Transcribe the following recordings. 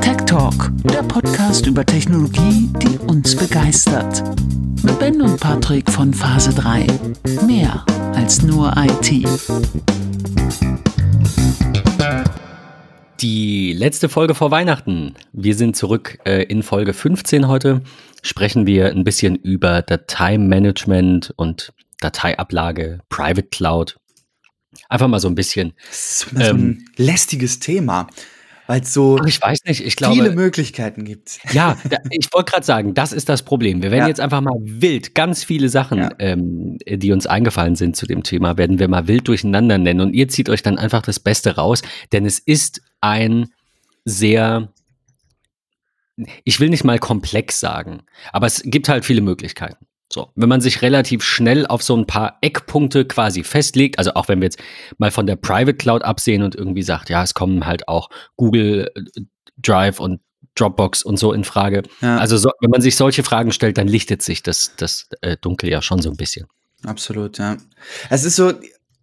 Tech Talk, der Podcast über Technologie, die uns begeistert. Mit Ben und Patrick von Phase 3. Mehr als nur IT. Die letzte Folge vor Weihnachten. Wir sind zurück äh, in Folge 15 heute. Sprechen wir ein bisschen über Dateimanagement und Dateiablage, Private Cloud. Einfach mal so ein bisschen. Das ist so ein ähm, lästiges Thema weil es so ich weiß nicht, ich glaube, viele Möglichkeiten gibt. Ja, ich wollte gerade sagen, das ist das Problem. Wir werden ja. jetzt einfach mal wild, ganz viele Sachen, ja. ähm, die uns eingefallen sind zu dem Thema, werden wir mal wild durcheinander nennen. Und ihr zieht euch dann einfach das Beste raus, denn es ist ein sehr, ich will nicht mal komplex sagen, aber es gibt halt viele Möglichkeiten. So, wenn man sich relativ schnell auf so ein paar Eckpunkte quasi festlegt, also auch wenn wir jetzt mal von der Private Cloud absehen und irgendwie sagt, ja, es kommen halt auch Google äh, Drive und Dropbox und so in Frage. Ja. Also so, wenn man sich solche Fragen stellt, dann lichtet sich das, das äh, Dunkel ja schon so ein bisschen. Absolut, ja. Es ist so,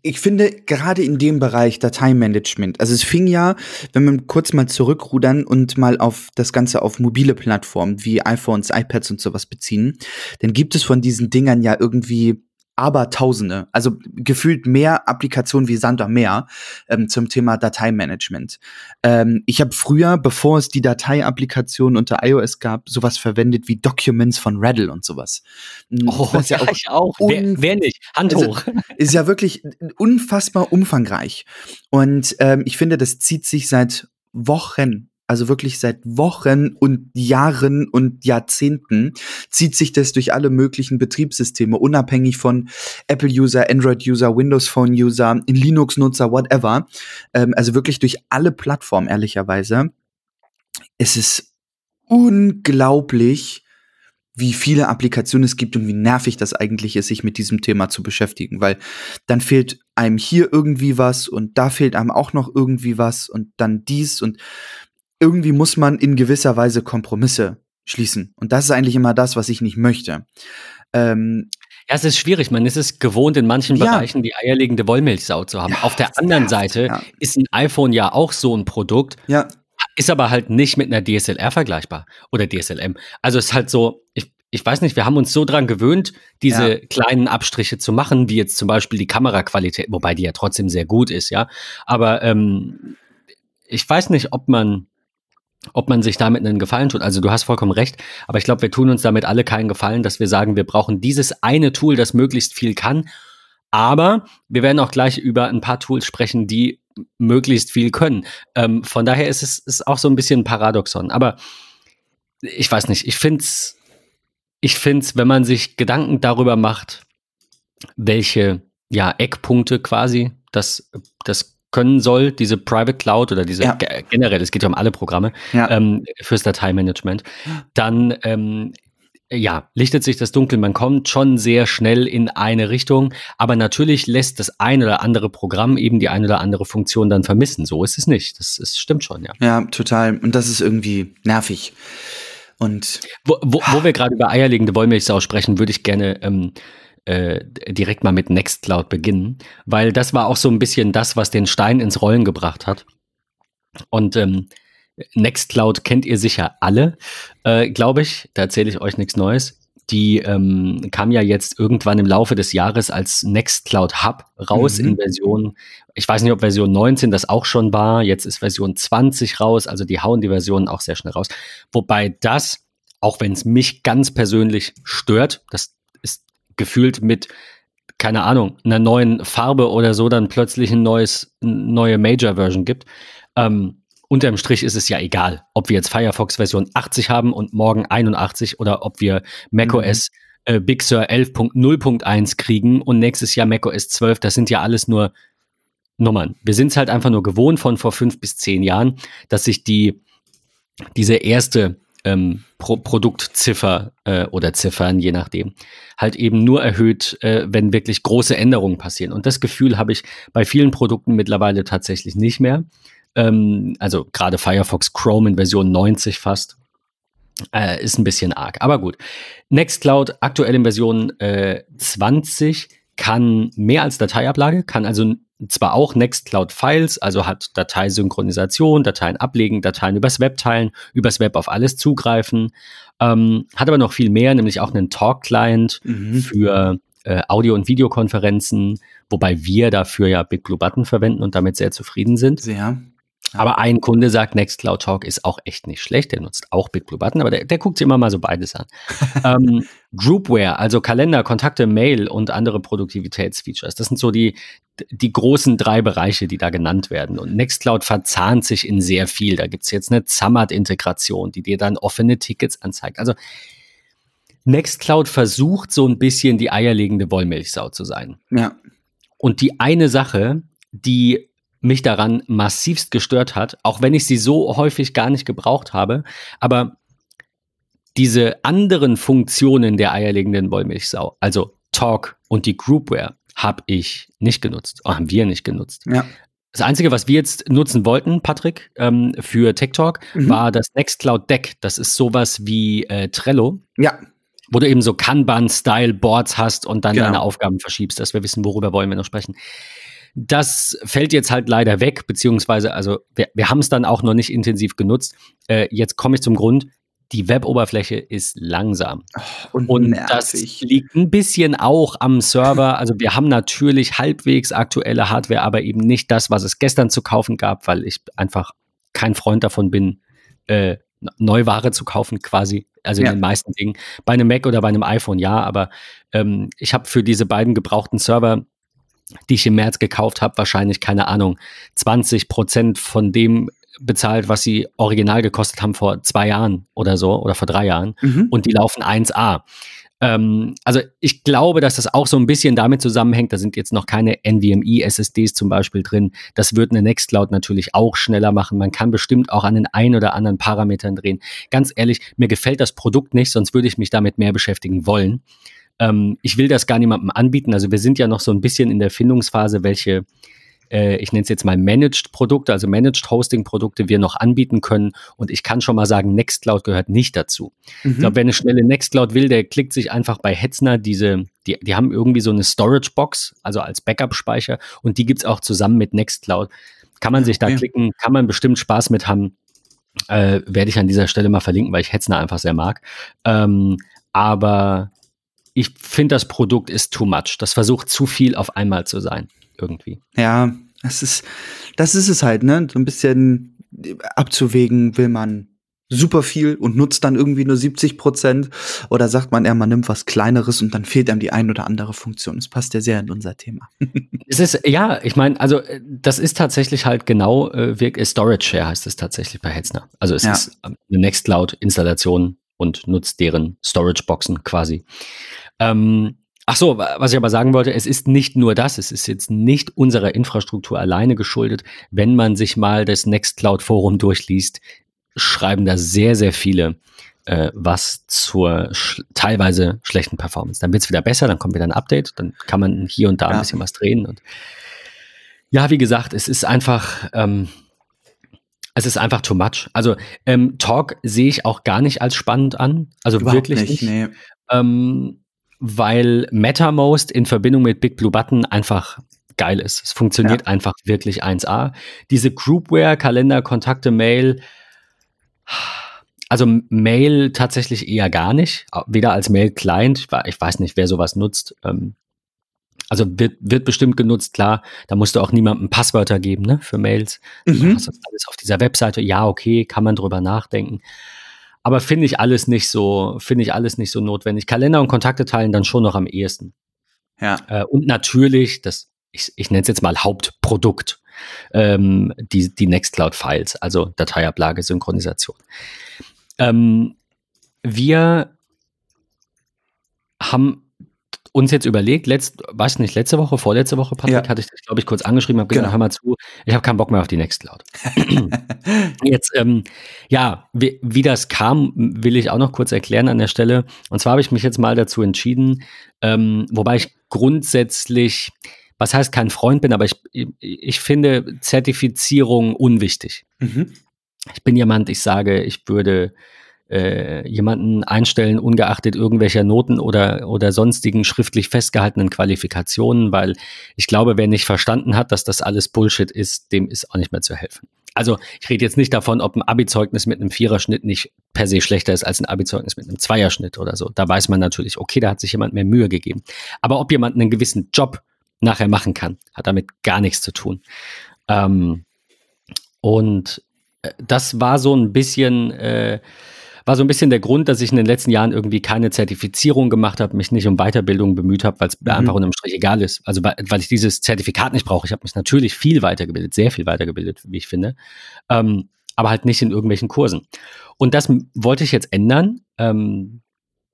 ich finde gerade in dem Bereich Dateimanagement, also es fing ja, wenn wir kurz mal zurückrudern und mal auf das Ganze auf mobile Plattformen wie iPhones, iPads und sowas beziehen, dann gibt es von diesen Dingern ja irgendwie aber Tausende, also gefühlt mehr Applikationen wie Sand am Meer ähm, zum Thema Dateimanagement. Ähm, ich habe früher, bevor es die Dateiapplikation unter iOS gab, sowas verwendet wie Documents von Raddle und sowas. Hm, oh, das ja auch. Ich auch. Wer, wer, nicht? Hand also, hoch. Ist ja wirklich unfassbar umfangreich. Und ähm, ich finde, das zieht sich seit Wochen also wirklich seit Wochen und Jahren und Jahrzehnten zieht sich das durch alle möglichen Betriebssysteme, unabhängig von Apple-User, Android-User, Windows Phone-User, Linux-Nutzer, whatever. Ähm, also wirklich durch alle Plattformen, ehrlicherweise. Es ist unglaublich, wie viele Applikationen es gibt und wie nervig das eigentlich ist, sich mit diesem Thema zu beschäftigen, weil dann fehlt einem hier irgendwie was und da fehlt einem auch noch irgendwie was und dann dies und irgendwie muss man in gewisser Weise Kompromisse schließen. Und das ist eigentlich immer das, was ich nicht möchte. Ähm, ja, es ist schwierig. Man ist es gewohnt, in manchen ja. Bereichen die eierlegende Wollmilchsau zu haben. Ja, Auf der anderen Seite ja. ist ein iPhone ja auch so ein Produkt. Ja. Ist aber halt nicht mit einer DSLR vergleichbar oder DSLM. Also es ist halt so, ich, ich weiß nicht, wir haben uns so dran gewöhnt, diese kleinen Abstriche zu machen, wie jetzt zum Beispiel die Kameraqualität, wobei die ja trotzdem sehr gut ist, ja. Aber ähm, ich weiß nicht, ob man ob man sich damit einen Gefallen tut. Also du hast vollkommen recht, aber ich glaube, wir tun uns damit alle keinen Gefallen, dass wir sagen, wir brauchen dieses eine Tool, das möglichst viel kann. Aber wir werden auch gleich über ein paar Tools sprechen, die möglichst viel können. Ähm, von daher ist es ist auch so ein bisschen ein Paradoxon. Aber ich weiß nicht, ich finde es, ich find's, wenn man sich Gedanken darüber macht, welche ja, Eckpunkte quasi das, das können soll, diese Private Cloud oder diese ja. generell, es geht ja um alle Programme ja. ähm, fürs Dateimanagement, dann ähm, ja, lichtet sich das Dunkel. Man kommt schon sehr schnell in eine Richtung, aber natürlich lässt das ein oder andere Programm eben die eine oder andere Funktion dann vermissen. So ist es nicht. Das, das stimmt schon, ja. Ja, total. Und das ist irgendwie nervig. Und wo, wo, wo wir gerade über eierlegende Wollmilchsau sprechen, würde ich gerne ähm, äh, direkt mal mit Nextcloud beginnen, weil das war auch so ein bisschen das, was den Stein ins Rollen gebracht hat. Und ähm, Nextcloud kennt ihr sicher alle, äh, glaube ich. Da erzähle ich euch nichts Neues. Die ähm, kam ja jetzt irgendwann im Laufe des Jahres als Nextcloud Hub raus mhm. in Version, ich weiß nicht, ob Version 19 das auch schon war. Jetzt ist Version 20 raus, also die hauen die Versionen auch sehr schnell raus. Wobei das, auch wenn es mich ganz persönlich stört, das gefühlt mit, keine Ahnung, einer neuen Farbe oder so dann plötzlich ein neues, neue Major-Version gibt. Ähm, unterm Strich ist es ja egal, ob wir jetzt Firefox Version 80 haben und morgen 81 oder ob wir macOS mhm. äh, Big Sur 11.0.1 kriegen und nächstes Jahr macOS 12. Das sind ja alles nur Nummern. Wir sind es halt einfach nur gewohnt von vor fünf bis zehn Jahren, dass sich die, diese erste ähm, Pro Produktziffer äh, oder Ziffern, je nachdem, halt eben nur erhöht, äh, wenn wirklich große Änderungen passieren. Und das Gefühl habe ich bei vielen Produkten mittlerweile tatsächlich nicht mehr. Ähm, also gerade Firefox Chrome in Version 90 fast. Äh, ist ein bisschen arg. Aber gut. Nextcloud aktuell in Version 20 äh, kann mehr als Dateiablage, kann also zwar auch Nextcloud-Files, also hat Dateisynchronisation, Dateien ablegen, Dateien übers Web teilen, übers Web auf alles zugreifen, ähm, hat aber noch viel mehr, nämlich auch einen Talk-Client mhm. für äh, Audio- und Videokonferenzen, wobei wir dafür ja Big Blue Button verwenden und damit sehr zufrieden sind. Sehr. Aber ein Kunde sagt, Nextcloud Talk ist auch echt nicht schlecht. Der nutzt auch BitBlue Button, aber der, der guckt sich immer mal so beides an. ähm, Groupware, also Kalender, Kontakte, Mail und andere Produktivitätsfeatures. Das sind so die, die großen drei Bereiche, die da genannt werden. Und Nextcloud verzahnt sich in sehr viel. Da gibt's jetzt eine Zammert-Integration, die dir dann offene Tickets anzeigt. Also Nextcloud versucht so ein bisschen die eierlegende Wollmilchsau zu sein. Ja. Und die eine Sache, die mich daran massivst gestört hat, auch wenn ich sie so häufig gar nicht gebraucht habe. Aber diese anderen Funktionen der eierlegenden Wollmilchsau, also Talk und die Groupware, habe ich nicht genutzt, oder haben wir nicht genutzt. Ja. Das Einzige, was wir jetzt nutzen wollten, Patrick, ähm, für Tech Talk, mhm. war das Nextcloud Deck. Das ist sowas wie äh, Trello. Ja. Wo du eben so Kanban-Style-Boards hast und dann genau. deine Aufgaben verschiebst, dass wir wissen, worüber wollen wir noch sprechen. Das fällt jetzt halt leider weg, beziehungsweise, also wir, wir haben es dann auch noch nicht intensiv genutzt. Äh, jetzt komme ich zum Grund. Die Web-Oberfläche ist langsam. Und, und das liegt ein bisschen auch am Server. Also wir haben natürlich halbwegs aktuelle Hardware, aber eben nicht das, was es gestern zu kaufen gab, weil ich einfach kein Freund davon bin, äh, Neuware zu kaufen quasi. Also in den meisten Dingen. Bei einem Mac oder bei einem iPhone ja, aber ähm, ich habe für diese beiden gebrauchten Server die ich im März gekauft habe, wahrscheinlich, keine Ahnung, 20 Prozent von dem bezahlt, was sie original gekostet haben vor zwei Jahren oder so oder vor drei Jahren. Mhm. Und die laufen 1A. Ähm, also ich glaube, dass das auch so ein bisschen damit zusammenhängt. Da sind jetzt noch keine NVMe-SSDs zum Beispiel drin. Das wird eine Nextcloud natürlich auch schneller machen. Man kann bestimmt auch an den ein oder anderen Parametern drehen. Ganz ehrlich, mir gefällt das Produkt nicht, sonst würde ich mich damit mehr beschäftigen wollen. Ähm, ich will das gar niemandem anbieten. Also wir sind ja noch so ein bisschen in der Findungsphase, welche äh, ich nenne es jetzt mal Managed Produkte, also Managed Hosting Produkte wir noch anbieten können. Und ich kann schon mal sagen, Nextcloud gehört nicht dazu. Mhm. Ich glaube, wer eine schnelle Nextcloud will, der klickt sich einfach bei Hetzner diese, die, die haben irgendwie so eine Storage Box, also als Backup-Speicher und die gibt es auch zusammen mit Nextcloud. Kann man sich da okay. klicken, kann man bestimmt Spaß mit haben. Äh, werde ich an dieser Stelle mal verlinken, weil ich Hetzner einfach sehr mag. Ähm, aber ich finde, das Produkt ist too much. Das versucht zu viel auf einmal zu sein, irgendwie. Ja, das ist, das ist es halt, ne? So ein bisschen abzuwägen, will man super viel und nutzt dann irgendwie nur 70 Prozent oder sagt man eher, man nimmt was Kleineres und dann fehlt einem die ein oder andere Funktion. Das passt ja sehr in unser Thema. es ist, ja, ich meine, also das ist tatsächlich halt genau, äh, Storage Share heißt es tatsächlich bei Hetzner. Also es ja. ist eine Nextcloud-Installation und nutzt deren Storage-Boxen quasi. Ähm, Ach so, was ich aber sagen wollte, es ist nicht nur das, es ist jetzt nicht unserer Infrastruktur alleine geschuldet. Wenn man sich mal das Nextcloud Forum durchliest, schreiben da sehr, sehr viele äh, was zur sch teilweise schlechten Performance. Dann wird es wieder besser, dann kommt wieder ein Update, dann kann man hier und da ja. ein bisschen was drehen. Und ja, wie gesagt, es ist einfach, ähm, es ist einfach too much. Also ähm, Talk sehe ich auch gar nicht als spannend an. Also Überhaupt wirklich nicht. nicht. Nee. Ähm, weil MetaMost in Verbindung mit Big Blue Button einfach geil ist. Es funktioniert ja. einfach wirklich 1A. Diese Groupware, Kalender, Kontakte, Mail, also Mail tatsächlich eher gar nicht, weder als Mail-Client, ich weiß nicht, wer sowas nutzt. Ähm, also wird, wird bestimmt genutzt, klar, da musst du auch niemandem Passwörter geben, ne, für Mails. Mhm. hast du alles auf dieser Webseite, ja, okay, kann man drüber nachdenken. Aber finde ich alles nicht so, finde ich alles nicht so notwendig. Kalender und Kontakte teilen dann schon noch am ehesten. Ja. Äh, und natürlich, das, ich, ich nenne es jetzt mal Hauptprodukt, ähm, die, die Nextcloud-Files, also Dateiablage, Synchronisation. Ähm, wir haben uns jetzt überlegt, letzt, weiß nicht, letzte Woche, vorletzte Woche, Patrick, ja. hatte ich dich, glaube ich, kurz angeschrieben, habe gesagt, genau. hör mal zu, ich habe keinen Bock mehr auf die Nextcloud. jetzt, ähm, ja, wie, wie das kam, will ich auch noch kurz erklären an der Stelle. Und zwar habe ich mich jetzt mal dazu entschieden, ähm, wobei ich grundsätzlich, was heißt kein Freund bin, aber ich, ich finde Zertifizierung unwichtig. Mhm. Ich bin jemand, ich sage, ich würde äh, jemanden einstellen, ungeachtet irgendwelcher Noten oder, oder sonstigen schriftlich festgehaltenen Qualifikationen, weil ich glaube, wer nicht verstanden hat, dass das alles Bullshit ist, dem ist auch nicht mehr zu helfen. Also ich rede jetzt nicht davon, ob ein Abi-Zeugnis mit einem Viererschnitt nicht per se schlechter ist als ein Abi-Zeugnis mit einem Zweierschnitt oder so. Da weiß man natürlich, okay, da hat sich jemand mehr Mühe gegeben. Aber ob jemand einen gewissen Job nachher machen kann, hat damit gar nichts zu tun. Ähm, und äh, das war so ein bisschen äh, war so ein bisschen der Grund, dass ich in den letzten Jahren irgendwie keine Zertifizierung gemacht habe, mich nicht um Weiterbildung bemüht habe, weil es mhm. einfach unterm Strich egal ist. Also weil, ich dieses Zertifikat nicht brauche. Ich habe mich natürlich viel weitergebildet, sehr viel weitergebildet, wie ich finde, ähm, aber halt nicht in irgendwelchen Kursen. Und das wollte ich jetzt ändern. Ähm,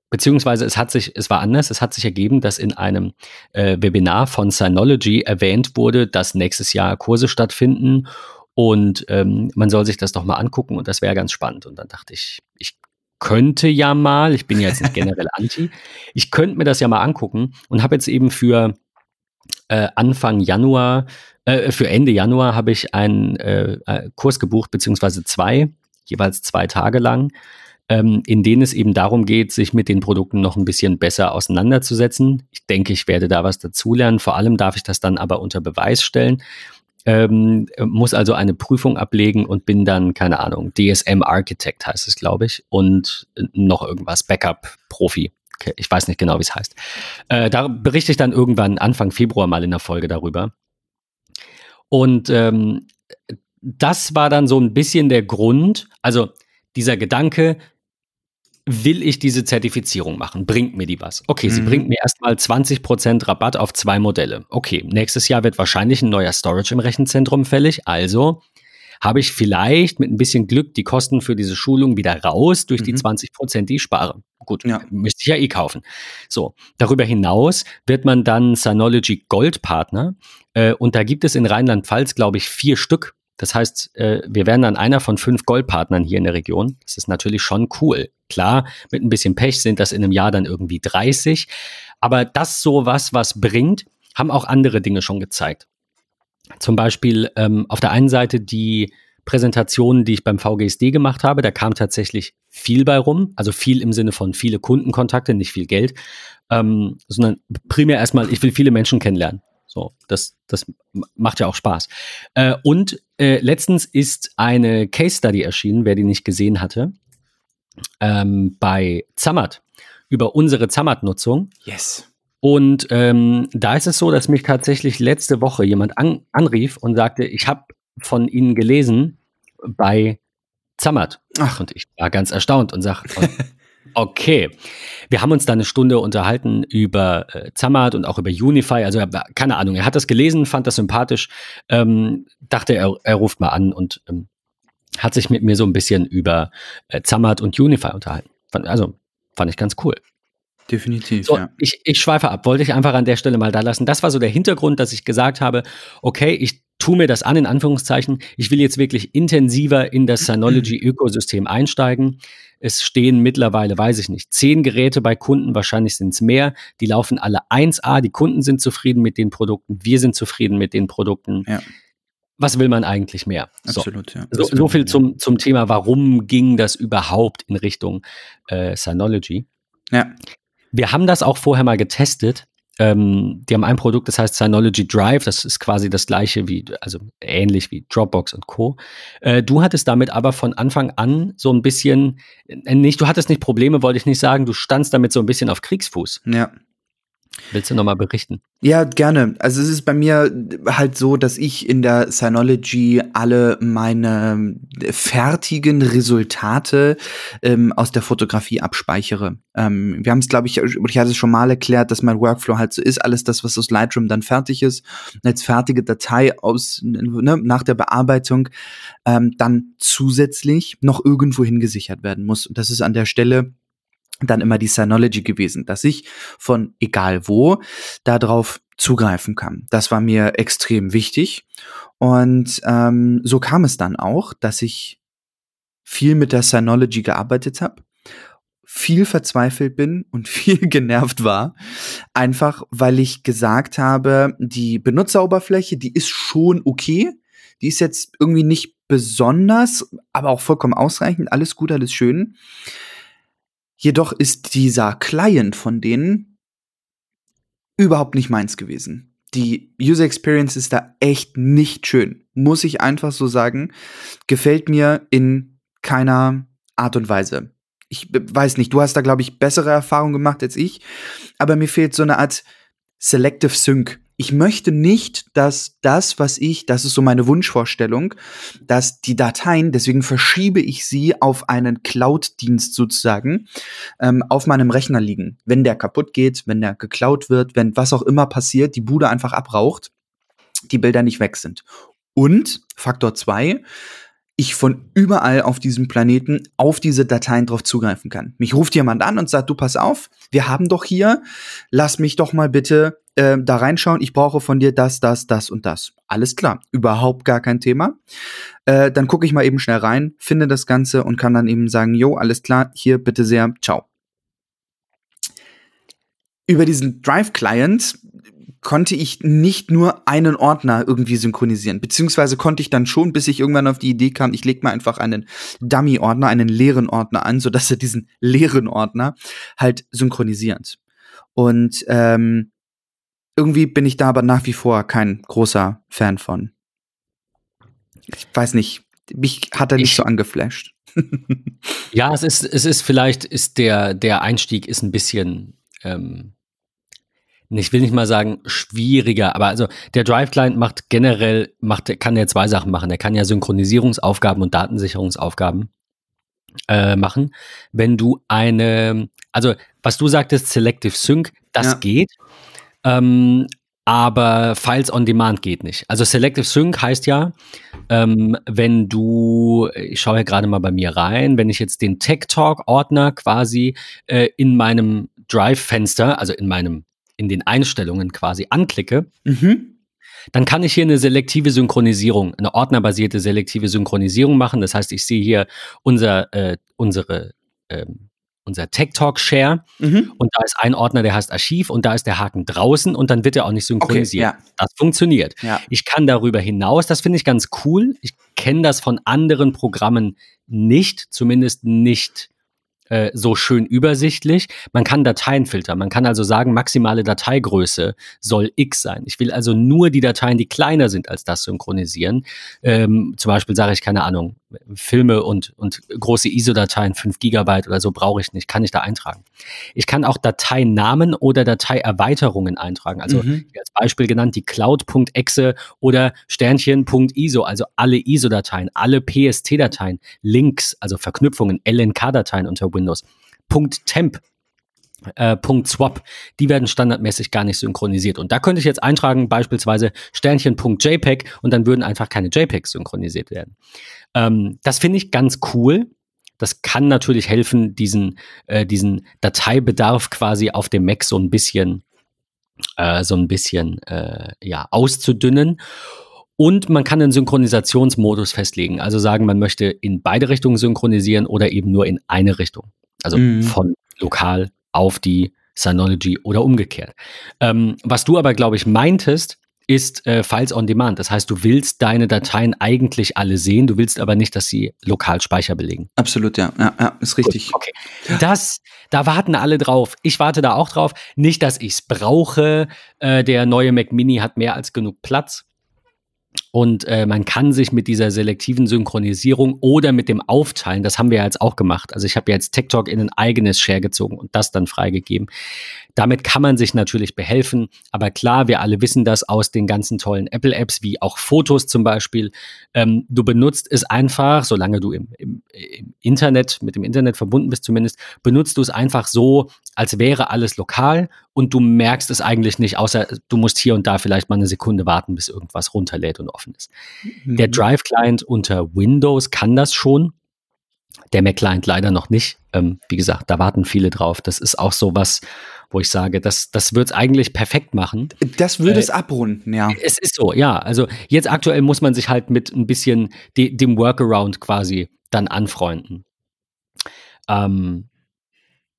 beziehungsweise es hat sich, es war anders, es hat sich ergeben, dass in einem äh, Webinar von Synology erwähnt wurde, dass nächstes Jahr Kurse stattfinden und ähm, man soll sich das doch mal angucken und das wäre ganz spannend. Und dann dachte ich, ich könnte ja mal, ich bin ja jetzt nicht generell anti, ich könnte mir das ja mal angucken und habe jetzt eben für äh, Anfang Januar, äh, für Ende Januar habe ich einen äh, äh, Kurs gebucht, beziehungsweise zwei, jeweils zwei Tage lang, ähm, in denen es eben darum geht, sich mit den Produkten noch ein bisschen besser auseinanderzusetzen. Ich denke, ich werde da was dazulernen. Vor allem darf ich das dann aber unter Beweis stellen ähm, muss also eine Prüfung ablegen und bin dann, keine Ahnung, DSM Architect heißt es, glaube ich, und noch irgendwas, Backup-Profi. Ich weiß nicht genau, wie es heißt. Äh, da berichte ich dann irgendwann Anfang Februar mal in der Folge darüber. Und ähm, das war dann so ein bisschen der Grund, also dieser Gedanke, will ich diese Zertifizierung machen? Bringt mir die was? Okay, mhm. sie bringt mir erstmal 20% Rabatt auf zwei Modelle. Okay, nächstes Jahr wird wahrscheinlich ein neuer Storage im Rechenzentrum fällig. Also habe ich vielleicht mit ein bisschen Glück die Kosten für diese Schulung wieder raus durch mhm. die 20%, die ich spare. Gut, ja. müsste ich ja eh kaufen. So, darüber hinaus wird man dann Synology Gold Partner. Äh, und da gibt es in Rheinland-Pfalz, glaube ich, vier Stück. Das heißt, äh, wir werden dann einer von fünf Goldpartnern hier in der Region. Das ist natürlich schon cool. Klar, mit ein bisschen Pech sind das in einem Jahr dann irgendwie 30. Aber das so was, was bringt, haben auch andere Dinge schon gezeigt. Zum Beispiel ähm, auf der einen Seite die Präsentationen, die ich beim VGSD gemacht habe, da kam tatsächlich viel bei rum. Also viel im Sinne von viele Kundenkontakte, nicht viel Geld, ähm, sondern primär erstmal, ich will viele Menschen kennenlernen. So, das, das macht ja auch Spaß. Äh, und äh, letztens ist eine Case Study erschienen, wer die nicht gesehen hatte, ähm, bei Zammert über unsere Zammert-Nutzung. Yes. Und ähm, da ist es so, dass mich tatsächlich letzte Woche jemand an, anrief und sagte, ich habe von Ihnen gelesen bei Zammert. Ach. Und ich war ganz erstaunt und sage, Okay. Wir haben uns da eine Stunde unterhalten über äh, Zammert und auch über Unify. Also keine Ahnung, er hat das gelesen, fand das sympathisch, ähm, dachte er, er ruft mal an und ähm, hat sich mit mir so ein bisschen über äh, Zammert und Unify unterhalten. Fand, also fand ich ganz cool. Definitiv. So, ja. ich, ich schweife ab, wollte ich einfach an der Stelle mal da lassen. Das war so der Hintergrund, dass ich gesagt habe, okay, ich tu mir das an, in Anführungszeichen. Ich will jetzt wirklich intensiver in das Synology-Ökosystem einsteigen. Es stehen mittlerweile, weiß ich nicht, zehn Geräte bei Kunden, wahrscheinlich sind es mehr. Die laufen alle 1A. Die Kunden sind zufrieden mit den Produkten. Wir sind zufrieden mit den Produkten. Ja. Was will man eigentlich mehr? Absolut, so. ja. So, so, viel zum, zum Thema, warum ging das überhaupt in Richtung äh, Synology? Ja. Wir haben das auch vorher mal getestet ähm, die haben ein Produkt, das heißt Synology Drive. Das ist quasi das gleiche wie, also ähnlich wie Dropbox und Co. Äh, du hattest damit aber von Anfang an so ein bisschen, äh, nicht, du hattest nicht Probleme, wollte ich nicht sagen, du standst damit so ein bisschen auf Kriegsfuß. Ja. Willst du nochmal berichten? Ja, gerne. Also es ist bei mir halt so, dass ich in der Synology alle meine fertigen Resultate ähm, aus der Fotografie abspeichere. Ähm, wir haben es, glaube ich, ich hatte es schon mal erklärt, dass mein Workflow halt so ist, alles das, was aus Lightroom dann fertig ist, als fertige Datei aus ne, nach der Bearbeitung ähm, dann zusätzlich noch irgendwo hingesichert werden muss. Und das ist an der Stelle dann immer die Synology gewesen, dass ich von egal wo darauf zugreifen kann. Das war mir extrem wichtig. Und ähm, so kam es dann auch, dass ich viel mit der Synology gearbeitet habe, viel verzweifelt bin und viel genervt war, einfach weil ich gesagt habe, die Benutzeroberfläche, die ist schon okay, die ist jetzt irgendwie nicht besonders, aber auch vollkommen ausreichend, alles gut, alles schön. Jedoch ist dieser Client von denen überhaupt nicht meins gewesen. Die User Experience ist da echt nicht schön, muss ich einfach so sagen. Gefällt mir in keiner Art und Weise. Ich weiß nicht, du hast da, glaube ich, bessere Erfahrungen gemacht als ich, aber mir fehlt so eine Art Selective Sync ich möchte nicht, dass das, was ich, das ist so meine Wunschvorstellung, dass die Dateien, deswegen verschiebe ich sie auf einen Cloud-Dienst sozusagen, ähm, auf meinem Rechner liegen. Wenn der kaputt geht, wenn der geklaut wird, wenn was auch immer passiert, die Bude einfach abraucht, die Bilder nicht weg sind. Und Faktor zwei ich von überall auf diesem Planeten auf diese Dateien drauf zugreifen kann. Mich ruft jemand an und sagt, du pass auf, wir haben doch hier, lass mich doch mal bitte äh, da reinschauen, ich brauche von dir das, das, das und das. Alles klar, überhaupt gar kein Thema. Äh, dann gucke ich mal eben schnell rein, finde das Ganze und kann dann eben sagen, jo, alles klar, hier bitte sehr, ciao. Über diesen Drive-Client konnte ich nicht nur einen Ordner irgendwie synchronisieren, beziehungsweise konnte ich dann schon, bis ich irgendwann auf die Idee kam, ich lege mal einfach einen Dummy-Ordner, einen leeren Ordner an, sodass er diesen leeren Ordner halt synchronisiert. Und ähm, irgendwie bin ich da aber nach wie vor kein großer Fan von. Ich weiß nicht, mich hat er nicht ich, so angeflasht. ja, es ist, es ist vielleicht, ist der, der Einstieg ist ein bisschen ähm, ich will nicht mal sagen schwieriger, aber also der Drive Client macht generell, macht, kann ja zwei Sachen machen. Er kann ja Synchronisierungsaufgaben und Datensicherungsaufgaben äh, machen. Wenn du eine, also was du sagtest, Selective Sync, das ja. geht. Ähm, aber Files on Demand geht nicht. Also Selective Sync heißt ja, ähm, wenn du, ich schaue ja gerade mal bei mir rein, wenn ich jetzt den Tech Talk Ordner quasi äh, in meinem Drive-Fenster, also in meinem in den Einstellungen quasi anklicke, mhm. dann kann ich hier eine selektive Synchronisierung, eine ordnerbasierte selektive Synchronisierung machen. Das heißt, ich sehe hier unser, äh, unsere, ähm, unser Tech Talk Share mhm. und da ist ein Ordner, der heißt Archiv und da ist der Haken draußen und dann wird er auch nicht synchronisiert. Okay, ja. Das funktioniert. Ja. Ich kann darüber hinaus, das finde ich ganz cool. Ich kenne das von anderen Programmen nicht, zumindest nicht äh, so schön übersichtlich. Man kann Dateien filtern. Man kann also sagen, maximale Dateigröße soll X sein. Ich will also nur die Dateien, die kleiner sind als das synchronisieren. Ähm, zum Beispiel sage ich, keine Ahnung, Filme und, und große ISO-Dateien, 5 Gigabyte oder so brauche ich nicht, kann ich da eintragen. Ich kann auch Dateinamen oder Dateierweiterungen eintragen. Also mhm. als Beispiel genannt die Cloud.exe oder Sternchen.iso, also alle ISO-Dateien, alle PST-Dateien, Links, also Verknüpfungen, LNK-Dateien unter Windows. Punkt .temp äh, Punkt .swap, die werden standardmäßig gar nicht synchronisiert. Und da könnte ich jetzt eintragen, beispielsweise Sternchen.jpg und dann würden einfach keine JPEGs synchronisiert werden. Ähm, das finde ich ganz cool. Das kann natürlich helfen, diesen, äh, diesen Dateibedarf quasi auf dem Mac so ein bisschen, äh, so ein bisschen äh, ja, auszudünnen. Und man kann einen Synchronisationsmodus festlegen, also sagen, man möchte in beide Richtungen synchronisieren oder eben nur in eine Richtung. Also mhm. von lokal auf die Synology oder umgekehrt. Ähm, was du aber, glaube ich, meintest, ist äh, Files on Demand. Das heißt, du willst deine Dateien eigentlich alle sehen, du willst aber nicht, dass sie lokal Speicher belegen. Absolut, ja. Ja, ja ist richtig. Gut, okay. Das, da warten alle drauf. Ich warte da auch drauf. Nicht, dass ich es brauche. Äh, der neue Mac Mini hat mehr als genug Platz. Und äh, man kann sich mit dieser selektiven Synchronisierung oder mit dem Aufteilen, das haben wir ja jetzt auch gemacht. Also ich habe ja jetzt TikTok in ein eigenes Share gezogen und das dann freigegeben. Damit kann man sich natürlich behelfen. Aber klar, wir alle wissen das aus den ganzen tollen Apple-Apps, wie auch Fotos zum Beispiel. Ähm, du benutzt es einfach, solange du im, im, im Internet, mit dem Internet verbunden bist zumindest, benutzt du es einfach so, als wäre alles lokal und du merkst es eigentlich nicht, außer du musst hier und da vielleicht mal eine Sekunde warten, bis irgendwas runterlädt und offen ist. Mhm. Der Drive-Client unter Windows kann das schon. Der Mac-Client leider noch nicht. Ähm, wie gesagt, da warten viele drauf. Das ist auch so was, wo ich sage, das, das wird es eigentlich perfekt machen. Das würde äh, es abrunden, ja. Es ist so, ja. Also jetzt aktuell muss man sich halt mit ein bisschen de dem Workaround quasi dann anfreunden. Ähm,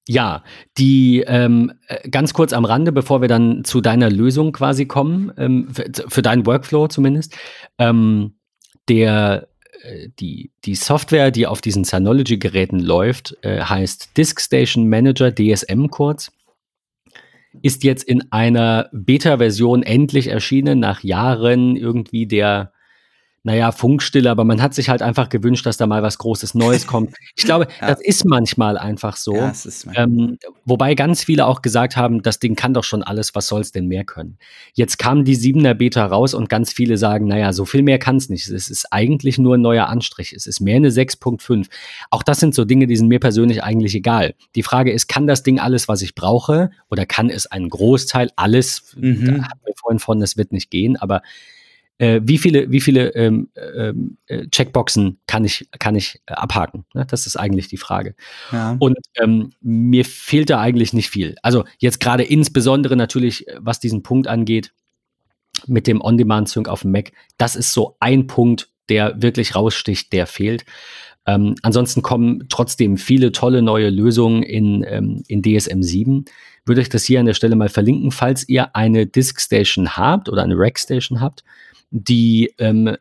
ja, die ähm, äh, ganz kurz am Rande, bevor wir dann zu deiner Lösung quasi kommen, ähm, für, für, deinen Workflow zumindest. Ähm, der äh, die, die Software, die auf diesen Synology-Geräten läuft, äh, heißt Disk Station Manager, DSM kurz. Ist jetzt in einer Beta-Version endlich erschienen, nach Jahren irgendwie der naja, Funkstille, aber man hat sich halt einfach gewünscht, dass da mal was Großes Neues kommt. Ich glaube, ja. das ist manchmal einfach so. Ja, ähm, wobei ganz viele auch gesagt haben, das Ding kann doch schon alles, was soll es denn mehr können? Jetzt kam die 7er Beta raus und ganz viele sagen, naja, so viel mehr kann es nicht. Es ist eigentlich nur ein neuer Anstrich. Es ist mehr eine 6.5. Auch das sind so Dinge, die sind mir persönlich eigentlich egal. Die Frage ist, kann das Ding alles, was ich brauche? Oder kann es einen Großteil alles? Mhm. Da hatten wir vorhin von, es wird nicht gehen, aber äh, wie viele, wie viele ähm, ähm, äh, Checkboxen kann ich, kann ich äh, abhaken? Ne? Das ist eigentlich die Frage. Ja. Und ähm, mir fehlt da eigentlich nicht viel. Also jetzt gerade insbesondere natürlich, äh, was diesen Punkt angeht, mit dem On-Demand-Sync auf dem Mac, das ist so ein Punkt, der wirklich raussticht, der fehlt. Ähm, ansonsten kommen trotzdem viele tolle neue Lösungen in, ähm, in DSM 7. Würde ich das hier an der Stelle mal verlinken, falls ihr eine Disk Station habt oder eine Rack Station habt die ähm,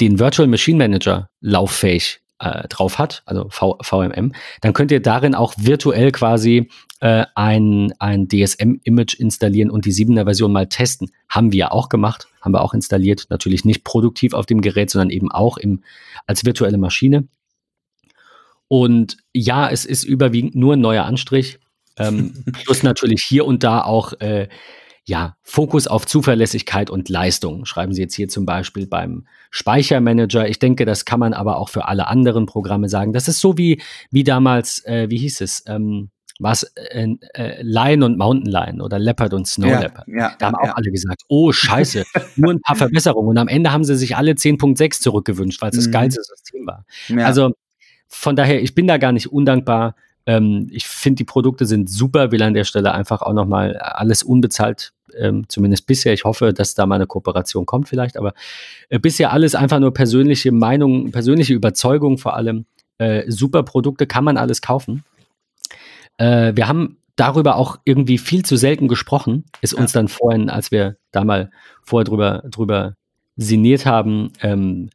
den Virtual Machine Manager lauffähig äh, drauf hat, also v VMM, dann könnt ihr darin auch virtuell quasi äh, ein, ein DSM-Image installieren und die 7er Version mal testen. Haben wir auch gemacht, haben wir auch installiert. Natürlich nicht produktiv auf dem Gerät, sondern eben auch im, als virtuelle Maschine. Und ja, es ist überwiegend nur ein neuer Anstrich. Ähm, plus natürlich hier und da auch äh, ja, Fokus auf Zuverlässigkeit und Leistung, schreiben Sie jetzt hier zum Beispiel beim Speichermanager. Ich denke, das kann man aber auch für alle anderen Programme sagen. Das ist so wie, wie damals, äh, wie hieß es, ähm, was äh, äh, Lion und Mountain Lion oder Leopard und Snow ja, Leopard. Ja, da haben ja, auch alle gesagt, oh scheiße, nur ein paar Verbesserungen. Und am Ende haben sie sich alle 10.6 zurückgewünscht, weil es das mhm. geilste System war. Also von daher, ich bin da gar nicht undankbar. Ähm, ich finde, die Produkte sind super, will an der Stelle einfach auch nochmal alles unbezahlt, ähm, zumindest bisher. Ich hoffe, dass da mal eine Kooperation kommt vielleicht, aber äh, bisher alles einfach nur persönliche Meinung, persönliche Überzeugung vor allem. Äh, super Produkte kann man alles kaufen. Äh, wir haben darüber auch irgendwie viel zu selten gesprochen, ist ja. uns dann vorhin, als wir da mal vorher drüber, drüber sinniert haben, ähm,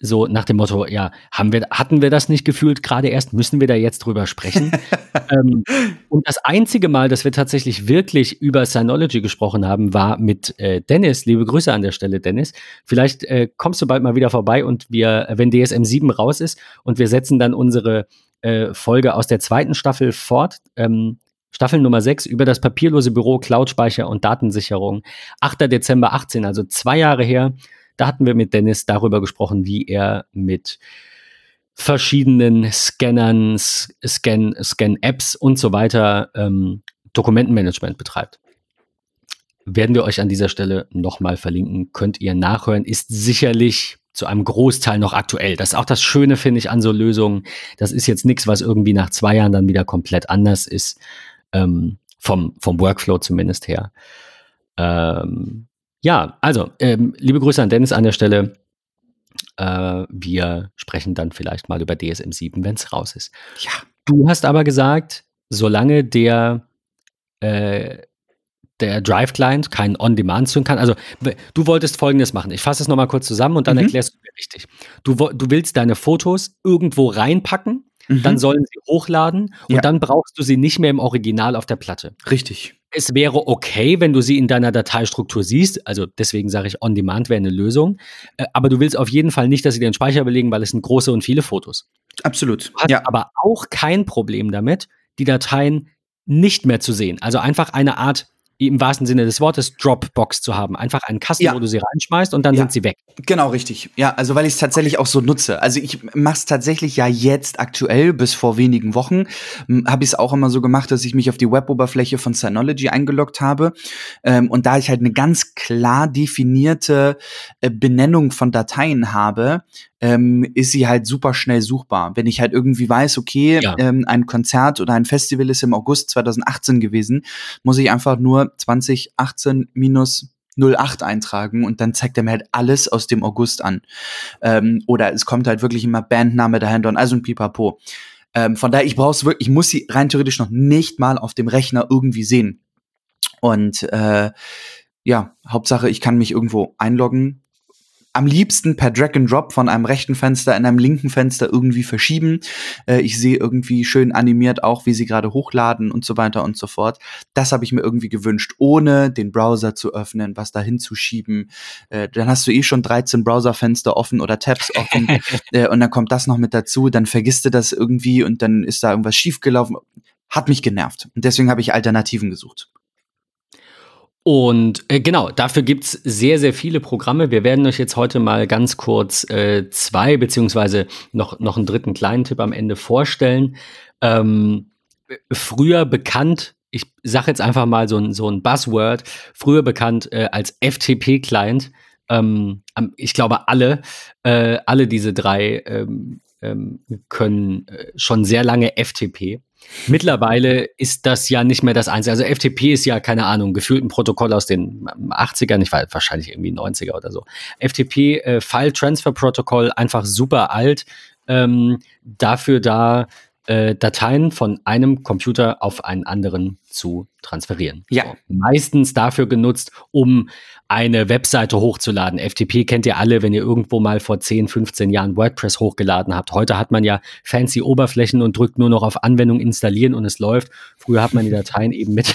so nach dem Motto, ja, haben wir, hatten wir das nicht gefühlt gerade erst, müssen wir da jetzt drüber sprechen? ähm, und das einzige Mal, dass wir tatsächlich wirklich über Synology gesprochen haben, war mit äh, Dennis. Liebe Grüße an der Stelle, Dennis. Vielleicht äh, kommst du bald mal wieder vorbei und wir, wenn DSM 7 raus ist und wir setzen dann unsere äh, Folge aus der zweiten Staffel fort. Ähm, Staffel Nummer 6 über das papierlose Büro, Cloud-Speicher und Datensicherung. 8. Dezember 18, also zwei Jahre her. Da hatten wir mit Dennis darüber gesprochen, wie er mit verschiedenen Scannern, Scan, Scan-Apps und so weiter ähm, Dokumentenmanagement betreibt. Werden wir euch an dieser Stelle nochmal verlinken, könnt ihr nachhören, ist sicherlich zu einem Großteil noch aktuell. Das ist auch das Schöne, finde ich, an so Lösungen. Das ist jetzt nichts, was irgendwie nach zwei Jahren dann wieder komplett anders ist, ähm, vom, vom Workflow zumindest her. Ähm, ja, also, ähm, liebe Grüße an Dennis an der Stelle. Äh, wir sprechen dann vielleicht mal über DSM 7, wenn es raus ist. Ja. Du hast aber gesagt, solange der, äh, der Drive Client keinen On-Demand-Sync kann. Also, du wolltest folgendes machen. Ich fasse es nochmal kurz zusammen und dann mhm. erklärst du mir richtig. Du, du willst deine Fotos irgendwo reinpacken, mhm. dann sollen sie hochladen und ja. dann brauchst du sie nicht mehr im Original auf der Platte. Richtig es wäre okay, wenn du sie in deiner Dateistruktur siehst. Also deswegen sage ich, On-Demand wäre eine Lösung. Äh, aber du willst auf jeden Fall nicht, dass sie den Speicher belegen, weil es sind große und viele Fotos. Absolut. Du hast ja. aber auch kein Problem damit, die Dateien nicht mehr zu sehen. Also einfach eine Art im wahrsten Sinne des Wortes Dropbox zu haben. Einfach einen Kasten, ja. wo du sie reinschmeißt und dann ja. sind sie weg. Genau, richtig. Ja, also weil ich es tatsächlich auch so nutze. Also ich mache es tatsächlich ja jetzt aktuell, bis vor wenigen Wochen, habe ich es auch immer so gemacht, dass ich mich auf die Weboberfläche von Synology eingeloggt habe. Ähm, und da ich halt eine ganz klar definierte äh, Benennung von Dateien habe, ähm, ist sie halt super schnell suchbar. Wenn ich halt irgendwie weiß, okay, ja. ähm, ein Konzert oder ein Festival ist im August 2018 gewesen, muss ich einfach nur 2018 minus 08 eintragen und dann zeigt er mir halt alles aus dem August an. Ähm, oder es kommt halt wirklich immer Bandname dahinter und also ein Pipapo. Ähm, von daher, ich brauche wirklich, ich muss sie rein theoretisch noch nicht mal auf dem Rechner irgendwie sehen. Und äh, ja, Hauptsache, ich kann mich irgendwo einloggen, am liebsten per Drag and Drop von einem rechten Fenster in einem linken Fenster irgendwie verschieben. Äh, ich sehe irgendwie schön animiert auch, wie sie gerade hochladen und so weiter und so fort. Das habe ich mir irgendwie gewünscht, ohne den Browser zu öffnen, was da hinzuschieben. Äh, dann hast du eh schon 13 Browserfenster offen oder Tabs offen äh, und dann kommt das noch mit dazu, dann vergisst du das irgendwie und dann ist da irgendwas schiefgelaufen. Hat mich genervt. Und deswegen habe ich Alternativen gesucht. Und äh, genau, dafür gibt's sehr, sehr viele Programme. Wir werden euch jetzt heute mal ganz kurz äh, zwei, beziehungsweise noch, noch einen dritten kleinen Tipp am Ende vorstellen. Ähm, früher bekannt, ich sage jetzt einfach mal so ein, so ein Buzzword, früher bekannt äh, als FTP-Client. Ähm, ich glaube, alle, äh, alle diese drei ähm, ähm, können äh, schon sehr lange FTP. Mittlerweile ist das ja nicht mehr das Einzige. Also FTP ist ja, keine Ahnung, gefühlt ein Protokoll aus den 80ern, ich weiß wahrscheinlich irgendwie 90er oder so. FTP, äh, File Transfer Protocol, einfach super alt. Ähm, dafür da, äh, Dateien von einem Computer auf einen anderen zu transferieren. Ja. So, meistens dafür genutzt, um eine Webseite hochzuladen. FTP kennt ihr alle, wenn ihr irgendwo mal vor 10, 15 Jahren WordPress hochgeladen habt. Heute hat man ja fancy Oberflächen und drückt nur noch auf Anwendung installieren und es läuft. Früher hat man die Dateien eben mit,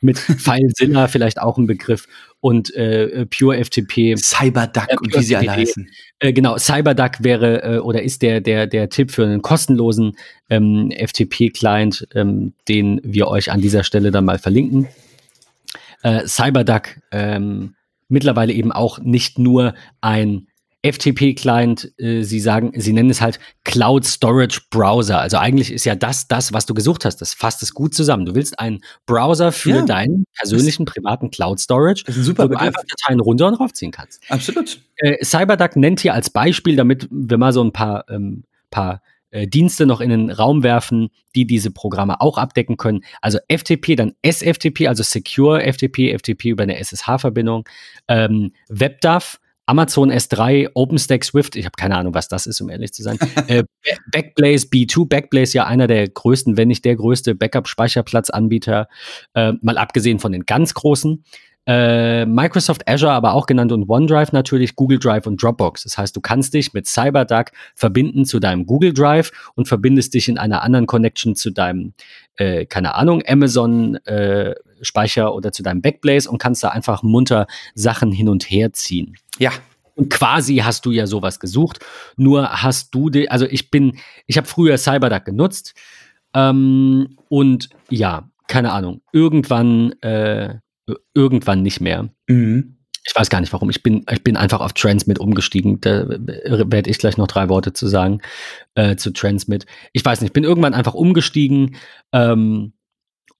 mit FileZilla, vielleicht auch ein Begriff, und äh, Pure FTP. Cyberduck äh, und wie sie alle heißen. Äh, genau, Cyberduck wäre äh, oder ist der, der, der Tipp für einen kostenlosen ähm, FTP-Client, ähm, den wir euch an dieser Stelle dann mal verlinken. Äh, Cyberduck ähm, mittlerweile eben auch nicht nur ein FTP-Client, äh, sie sagen, sie nennen es halt Cloud Storage Browser. Also eigentlich ist ja das, das, was du gesucht hast, das fasst es gut zusammen. Du willst einen Browser für ja, deinen persönlichen privaten Cloud Storage, das ist ein super wo du einfach Dateien runter und raufziehen kannst. Absolut. Äh, Cyberduck nennt hier als Beispiel, damit wir mal so ein paar, ähm, paar äh, Dienste noch in den Raum werfen, die diese Programme auch abdecken können. Also FTP, dann SFTP, also Secure FTP, FTP über eine SSH-Verbindung, ähm, WebDAV, Amazon S3, OpenStack Swift, ich habe keine Ahnung, was das ist, um ehrlich zu sein. äh, Backblaze B2, Backblaze ja einer der größten, wenn nicht der größte Backup-Speicherplatzanbieter, äh, mal abgesehen von den ganz großen. Äh, Microsoft Azure aber auch genannt und OneDrive natürlich, Google Drive und Dropbox. Das heißt, du kannst dich mit CyberDuck verbinden zu deinem Google Drive und verbindest dich in einer anderen Connection zu deinem, äh, keine Ahnung, Amazon äh, Speicher oder zu deinem Backblaze und kannst da einfach munter Sachen hin und her ziehen. Ja. Und quasi hast du ja sowas gesucht. Nur hast du, die, also ich bin, ich habe früher CyberDuck genutzt ähm, und ja, keine Ahnung, irgendwann äh, irgendwann nicht mehr. Mhm. Ich weiß gar nicht warum. Ich bin, ich bin einfach auf Transmit umgestiegen. Da werde ich gleich noch drei Worte zu sagen äh, zu Transmit. Ich weiß nicht, bin irgendwann einfach umgestiegen ähm,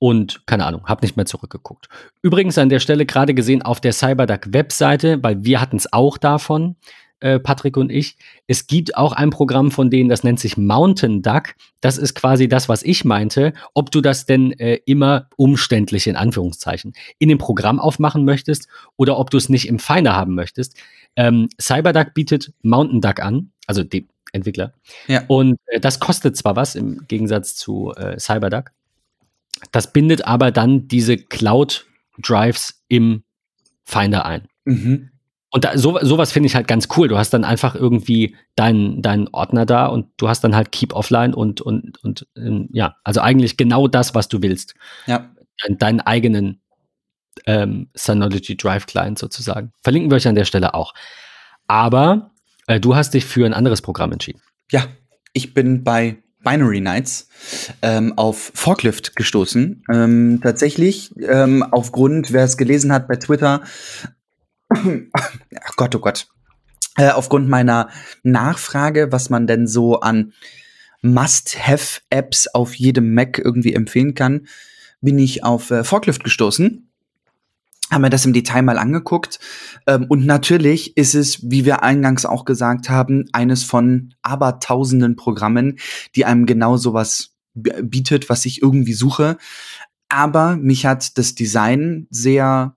und keine Ahnung, habe nicht mehr zurückgeguckt. Übrigens an der Stelle gerade gesehen auf der CyberDuck-Webseite, weil wir hatten es auch davon. Äh, Patrick und ich. Es gibt auch ein Programm von denen, das nennt sich Mountain Duck. Das ist quasi das, was ich meinte. Ob du das denn äh, immer umständlich in Anführungszeichen in dem Programm aufmachen möchtest oder ob du es nicht im Finder haben möchtest. Ähm, CyberDuck bietet Mountain Duck an, also die Entwickler. Ja. Und äh, das kostet zwar was im Gegensatz zu äh, CyberDuck. Das bindet aber dann diese Cloud Drives im Finder ein. Mhm. Und da, so, sowas finde ich halt ganz cool. Du hast dann einfach irgendwie deinen deinen Ordner da und du hast dann halt Keep Offline und, und, und ähm, ja, also eigentlich genau das, was du willst. Ja. Deinen, deinen eigenen ähm, Synology Drive Client sozusagen. Verlinken wir euch an der Stelle auch. Aber äh, du hast dich für ein anderes Programm entschieden. Ja, ich bin bei Binary Nights ähm, auf Forklift gestoßen. Ähm, tatsächlich, ähm, aufgrund, wer es gelesen hat bei Twitter, Ach Gott, oh Gott. Äh, aufgrund meiner Nachfrage, was man denn so an Must-Have-Apps auf jedem Mac irgendwie empfehlen kann, bin ich auf äh, Forklift gestoßen. Haben wir das im Detail mal angeguckt. Ähm, und natürlich ist es, wie wir eingangs auch gesagt haben, eines von abertausenden Programmen, die einem genau sowas bietet, was ich irgendwie suche. Aber mich hat das Design sehr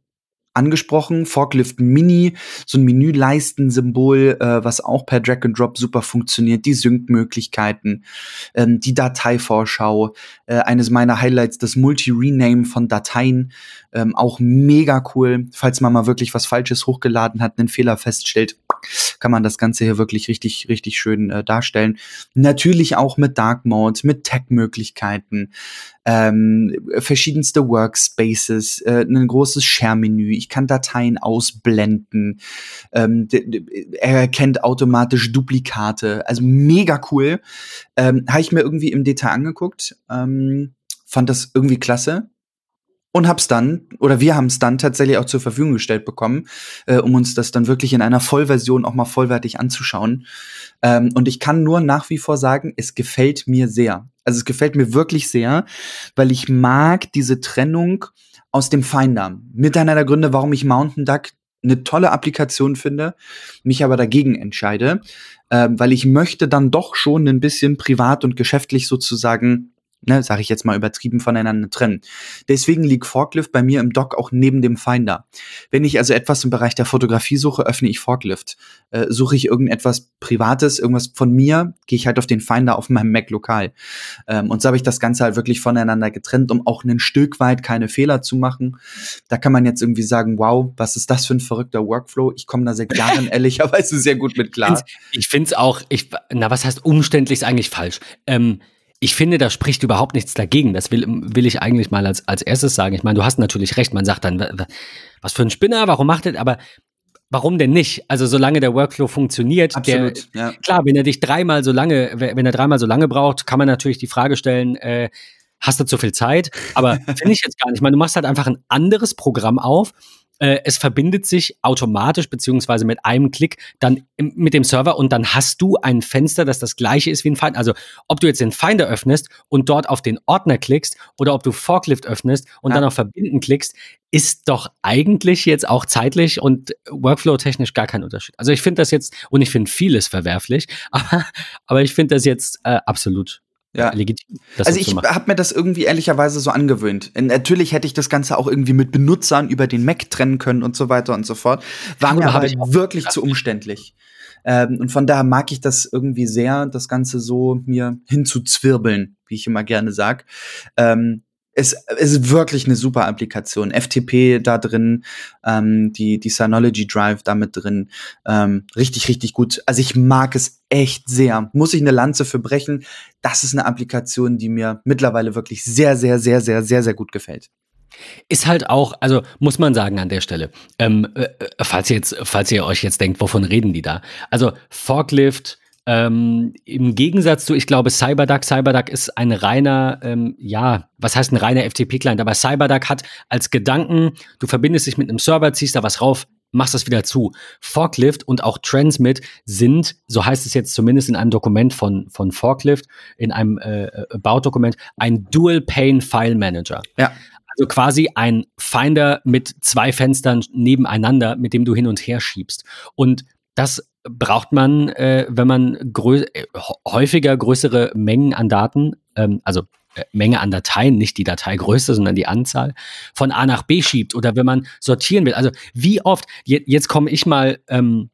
angesprochen. Forklift Mini, so ein Menüleistensymbol, äh, was auch per Drag and Drop super funktioniert. Die Sync-Möglichkeiten, ähm, die Dateivorschau, äh, eines meiner Highlights, das Multi-Rename von Dateien, ähm, auch mega cool. Falls man mal wirklich was Falsches hochgeladen hat, einen Fehler feststellt, kann man das Ganze hier wirklich richtig, richtig schön äh, darstellen. Natürlich auch mit Dark Mode, mit Tag-Möglichkeiten, ähm, verschiedenste Workspaces, äh, ein großes Share-Menü. Ich kann Dateien ausblenden. Ähm, er erkennt automatisch Duplikate. Also mega cool. Ähm, Habe ich mir irgendwie im Detail angeguckt. Ähm, fand das irgendwie klasse und hab's dann, oder wir haben es dann tatsächlich auch zur Verfügung gestellt bekommen, äh, um uns das dann wirklich in einer Vollversion auch mal vollwertig anzuschauen. Ähm, und ich kann nur nach wie vor sagen, es gefällt mir sehr. Also es gefällt mir wirklich sehr, weil ich mag diese Trennung aus dem Finder. Mit einer der Gründe, warum ich Mountain Duck eine tolle Applikation finde, mich aber dagegen entscheide, äh, weil ich möchte dann doch schon ein bisschen privat und geschäftlich sozusagen ne, sage ich jetzt mal übertrieben voneinander trennen. Deswegen liegt Forklift bei mir im Dock auch neben dem Finder. Wenn ich also etwas im Bereich der Fotografie suche, öffne ich Forklift. Äh, suche ich irgendetwas Privates, irgendwas von mir, gehe ich halt auf den Finder auf meinem Mac lokal. Ähm, und so habe ich das Ganze halt wirklich voneinander getrennt, um auch ein Stück weit keine Fehler zu machen. Da kann man jetzt irgendwie sagen, wow, was ist das für ein verrückter Workflow? Ich komme da seit Jahren ehrlicherweise sehr gut mit klar. Ich finde es auch, ich, na, was heißt umständlich ist eigentlich falsch. Ähm, ich finde, da spricht überhaupt nichts dagegen. Das will, will ich eigentlich mal als, als erstes sagen. Ich meine, du hast natürlich recht. Man sagt dann, was für ein Spinner, warum macht er, aber warum denn nicht? Also, solange der Workflow funktioniert, Absolut, der, ja. klar, wenn er dich dreimal so lange, wenn er dreimal so lange braucht, kann man natürlich die Frage stellen, äh, hast du zu viel Zeit? Aber finde ich jetzt gar nicht. Ich meine, du machst halt einfach ein anderes Programm auf äh, es verbindet sich automatisch beziehungsweise mit einem Klick dann im, mit dem Server und dann hast du ein Fenster, das das gleiche ist wie ein Finder. Also ob du jetzt den Finder öffnest und dort auf den Ordner klickst oder ob du Forklift öffnest und ja. dann auf Verbinden klickst, ist doch eigentlich jetzt auch zeitlich und Workflow-technisch gar kein Unterschied. Also ich finde das jetzt, und ich finde vieles verwerflich, aber, aber ich finde das jetzt äh, absolut ja. legitim. also ich habe mir das irgendwie ehrlicherweise so angewöhnt. Natürlich hätte ich das Ganze auch irgendwie mit Benutzern über den Mac trennen können und so weiter und so fort. War mir aber wirklich zu umständlich. Ähm, und von daher mag ich das irgendwie sehr, das Ganze so mir hinzuzwirbeln, wie ich immer gerne sag. Ähm, es, ist wirklich eine super Applikation. FTP da drin, ähm, die, die Synology Drive da mit drin. Ähm, richtig, richtig gut. Also ich mag es echt sehr. Muss ich eine Lanze für brechen. Das ist eine Applikation, die mir mittlerweile wirklich sehr, sehr, sehr, sehr, sehr, sehr gut gefällt. Ist halt auch, also muss man sagen an der Stelle, ähm, äh, äh falls ihr jetzt, falls ihr euch jetzt denkt, wovon reden die da? Also Forklift, ähm, Im Gegensatz zu, ich glaube, CyberDuck, CyberDuck ist ein reiner, ähm, ja, was heißt ein reiner FTP-Client, aber CyberDuck hat als Gedanken, du verbindest dich mit einem Server, ziehst da was rauf, machst das wieder zu. Forklift und auch Transmit sind, so heißt es jetzt zumindest in einem Dokument von, von Forklift, in einem äh, äh Baudokument, ein Dual Pane File Manager. Ja. Also quasi ein Finder mit zwei Fenstern nebeneinander, mit dem du hin und her schiebst. Und das braucht man, äh, wenn man grö äh, häufiger größere Mengen an Daten, ähm, also äh, Menge an Dateien, nicht die Dateigröße, sondern die Anzahl, von A nach B schiebt oder wenn man sortieren will. Also wie oft, je, jetzt komme ich mal ähm,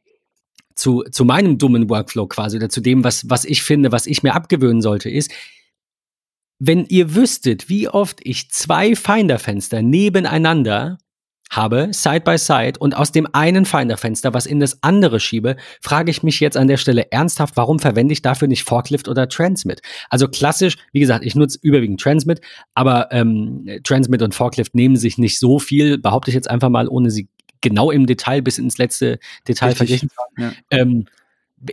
zu, zu meinem dummen Workflow quasi oder zu dem, was, was ich finde, was ich mir abgewöhnen sollte, ist, wenn ihr wüsstet, wie oft ich zwei Finderfenster nebeneinander habe, Side by Side, und aus dem einen Finderfenster was in das andere schiebe, frage ich mich jetzt an der Stelle ernsthaft, warum verwende ich dafür nicht Forklift oder Transmit? Also klassisch, wie gesagt, ich nutze überwiegend Transmit, aber ähm, Transmit und Forklift nehmen sich nicht so viel, behaupte ich jetzt einfach mal, ohne sie genau im Detail bis ins letzte Detail verglichen zu haben. Ja. Ähm,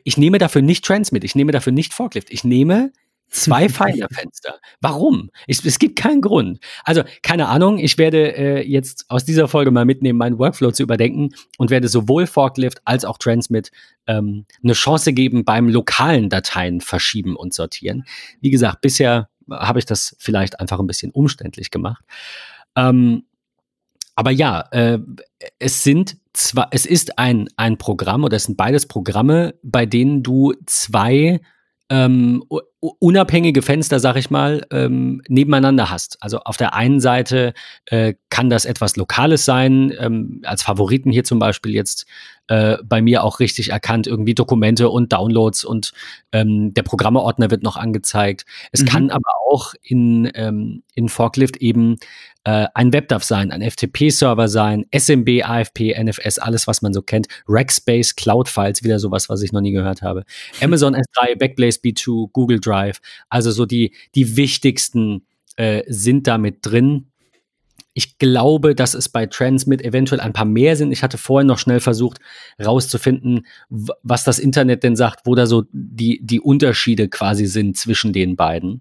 ich nehme dafür nicht Transmit, ich nehme dafür nicht Forklift, ich nehme Zwei Fenster. Warum? Ich, es gibt keinen Grund. Also, keine Ahnung, ich werde äh, jetzt aus dieser Folge mal mitnehmen, meinen Workflow zu überdenken und werde sowohl Forklift als auch Transmit ähm, eine Chance geben beim lokalen Dateien verschieben und sortieren. Wie gesagt, bisher habe ich das vielleicht einfach ein bisschen umständlich gemacht. Ähm, aber ja, äh, es sind zwar, es ist ein, ein Programm oder es sind beides Programme, bei denen du zwei ähm, unabhängige Fenster, sag ich mal, ähm, nebeneinander hast. Also auf der einen Seite äh, kann das etwas Lokales sein, ähm, als Favoriten hier zum Beispiel jetzt äh, bei mir auch richtig erkannt, irgendwie Dokumente und Downloads und ähm, der Programmeordner wird noch angezeigt. Es mhm. kann aber auch in, ähm, in Forklift eben äh, ein WebDAV sein, ein FTP-Server sein, SMB, AFP, NFS, alles, was man so kennt. Rackspace, Cloud-Files, wieder sowas, was ich noch nie gehört habe. Amazon S3, Backblaze B2, Google Drive. Also so die, die wichtigsten äh, sind damit drin. Ich glaube, dass es bei Transmit eventuell ein paar mehr sind. Ich hatte vorhin noch schnell versucht, rauszufinden, was das Internet denn sagt, wo da so die, die Unterschiede quasi sind zwischen den beiden.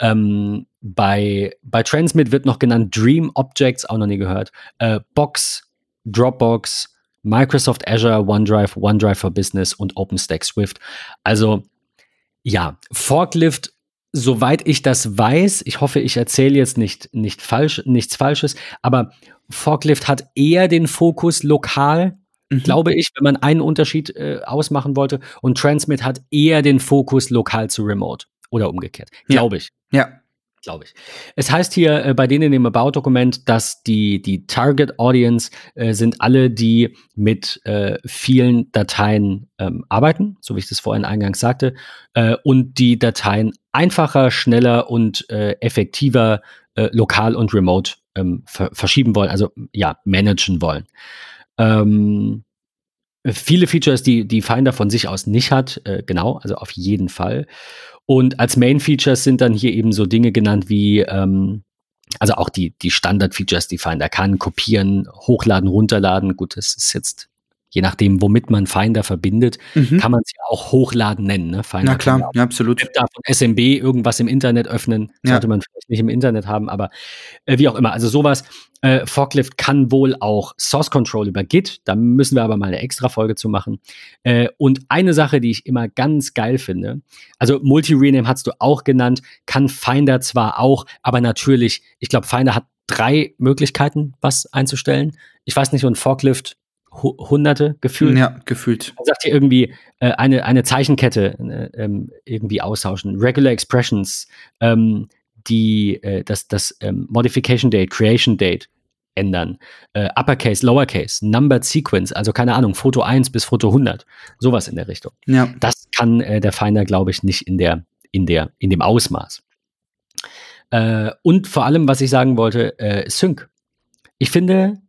Ähm, bei, bei Transmit wird noch genannt Dream Objects, auch noch nie gehört. Äh, Box, Dropbox, Microsoft Azure, OneDrive, OneDrive for Business und OpenStack Swift. Also ja, Forklift soweit ich das weiß, ich hoffe, ich erzähle jetzt nicht, nicht falsch, nichts Falsches, aber Forklift hat eher den Fokus lokal, mhm. glaube ich, wenn man einen Unterschied äh, ausmachen wollte. Und Transmit hat eher den Fokus lokal zu Remote oder umgekehrt, glaube ich. Ja glaube ich. Es heißt hier äh, bei denen in dem About-Dokument, dass die, die Target Audience äh, sind alle, die mit äh, vielen Dateien ähm, arbeiten, so wie ich das vorhin eingangs sagte, äh, und die Dateien einfacher, schneller und äh, effektiver äh, lokal und remote ähm, ver verschieben wollen, also ja, managen wollen. Ähm, viele Features, die die Finder von sich aus nicht hat, genau, also auf jeden Fall. Und als Main Features sind dann hier eben so Dinge genannt wie, ähm, also auch die, die Standard-Features, die Finder kann, kopieren, hochladen, runterladen. Gut, das ist jetzt je nachdem, womit man Finder verbindet, mhm. kann man sie auch hochladen nennen. Ne? Finder Na klar, ja, absolut. Von SMB irgendwas im Internet öffnen, sollte ja. man vielleicht nicht im Internet haben, aber äh, wie auch immer. Also sowas. Äh, Forklift kann wohl auch Source Control über Git. Da müssen wir aber mal eine extra Folge zu machen. Äh, und eine Sache, die ich immer ganz geil finde, also Multi-Rename hast du auch genannt, kann Finder zwar auch, aber natürlich, ich glaube, Finder hat drei Möglichkeiten, was einzustellen. Ich weiß nicht, und Forklift Hunderte gefühlt. Ja, gefühlt. Man sagt hier irgendwie äh, eine, eine Zeichenkette äh, ähm, irgendwie austauschen. Regular Expressions, ähm, die äh, das, das ähm, Modification Date, Creation Date ändern. Äh, Uppercase, Lowercase, Numbered Sequence, also keine Ahnung, Foto 1 bis Foto 100. Sowas in der Richtung. Ja. Das kann äh, der Finder, glaube ich, nicht in, der, in, der, in dem Ausmaß. Äh, und vor allem, was ich sagen wollte, Sync. Ich finde,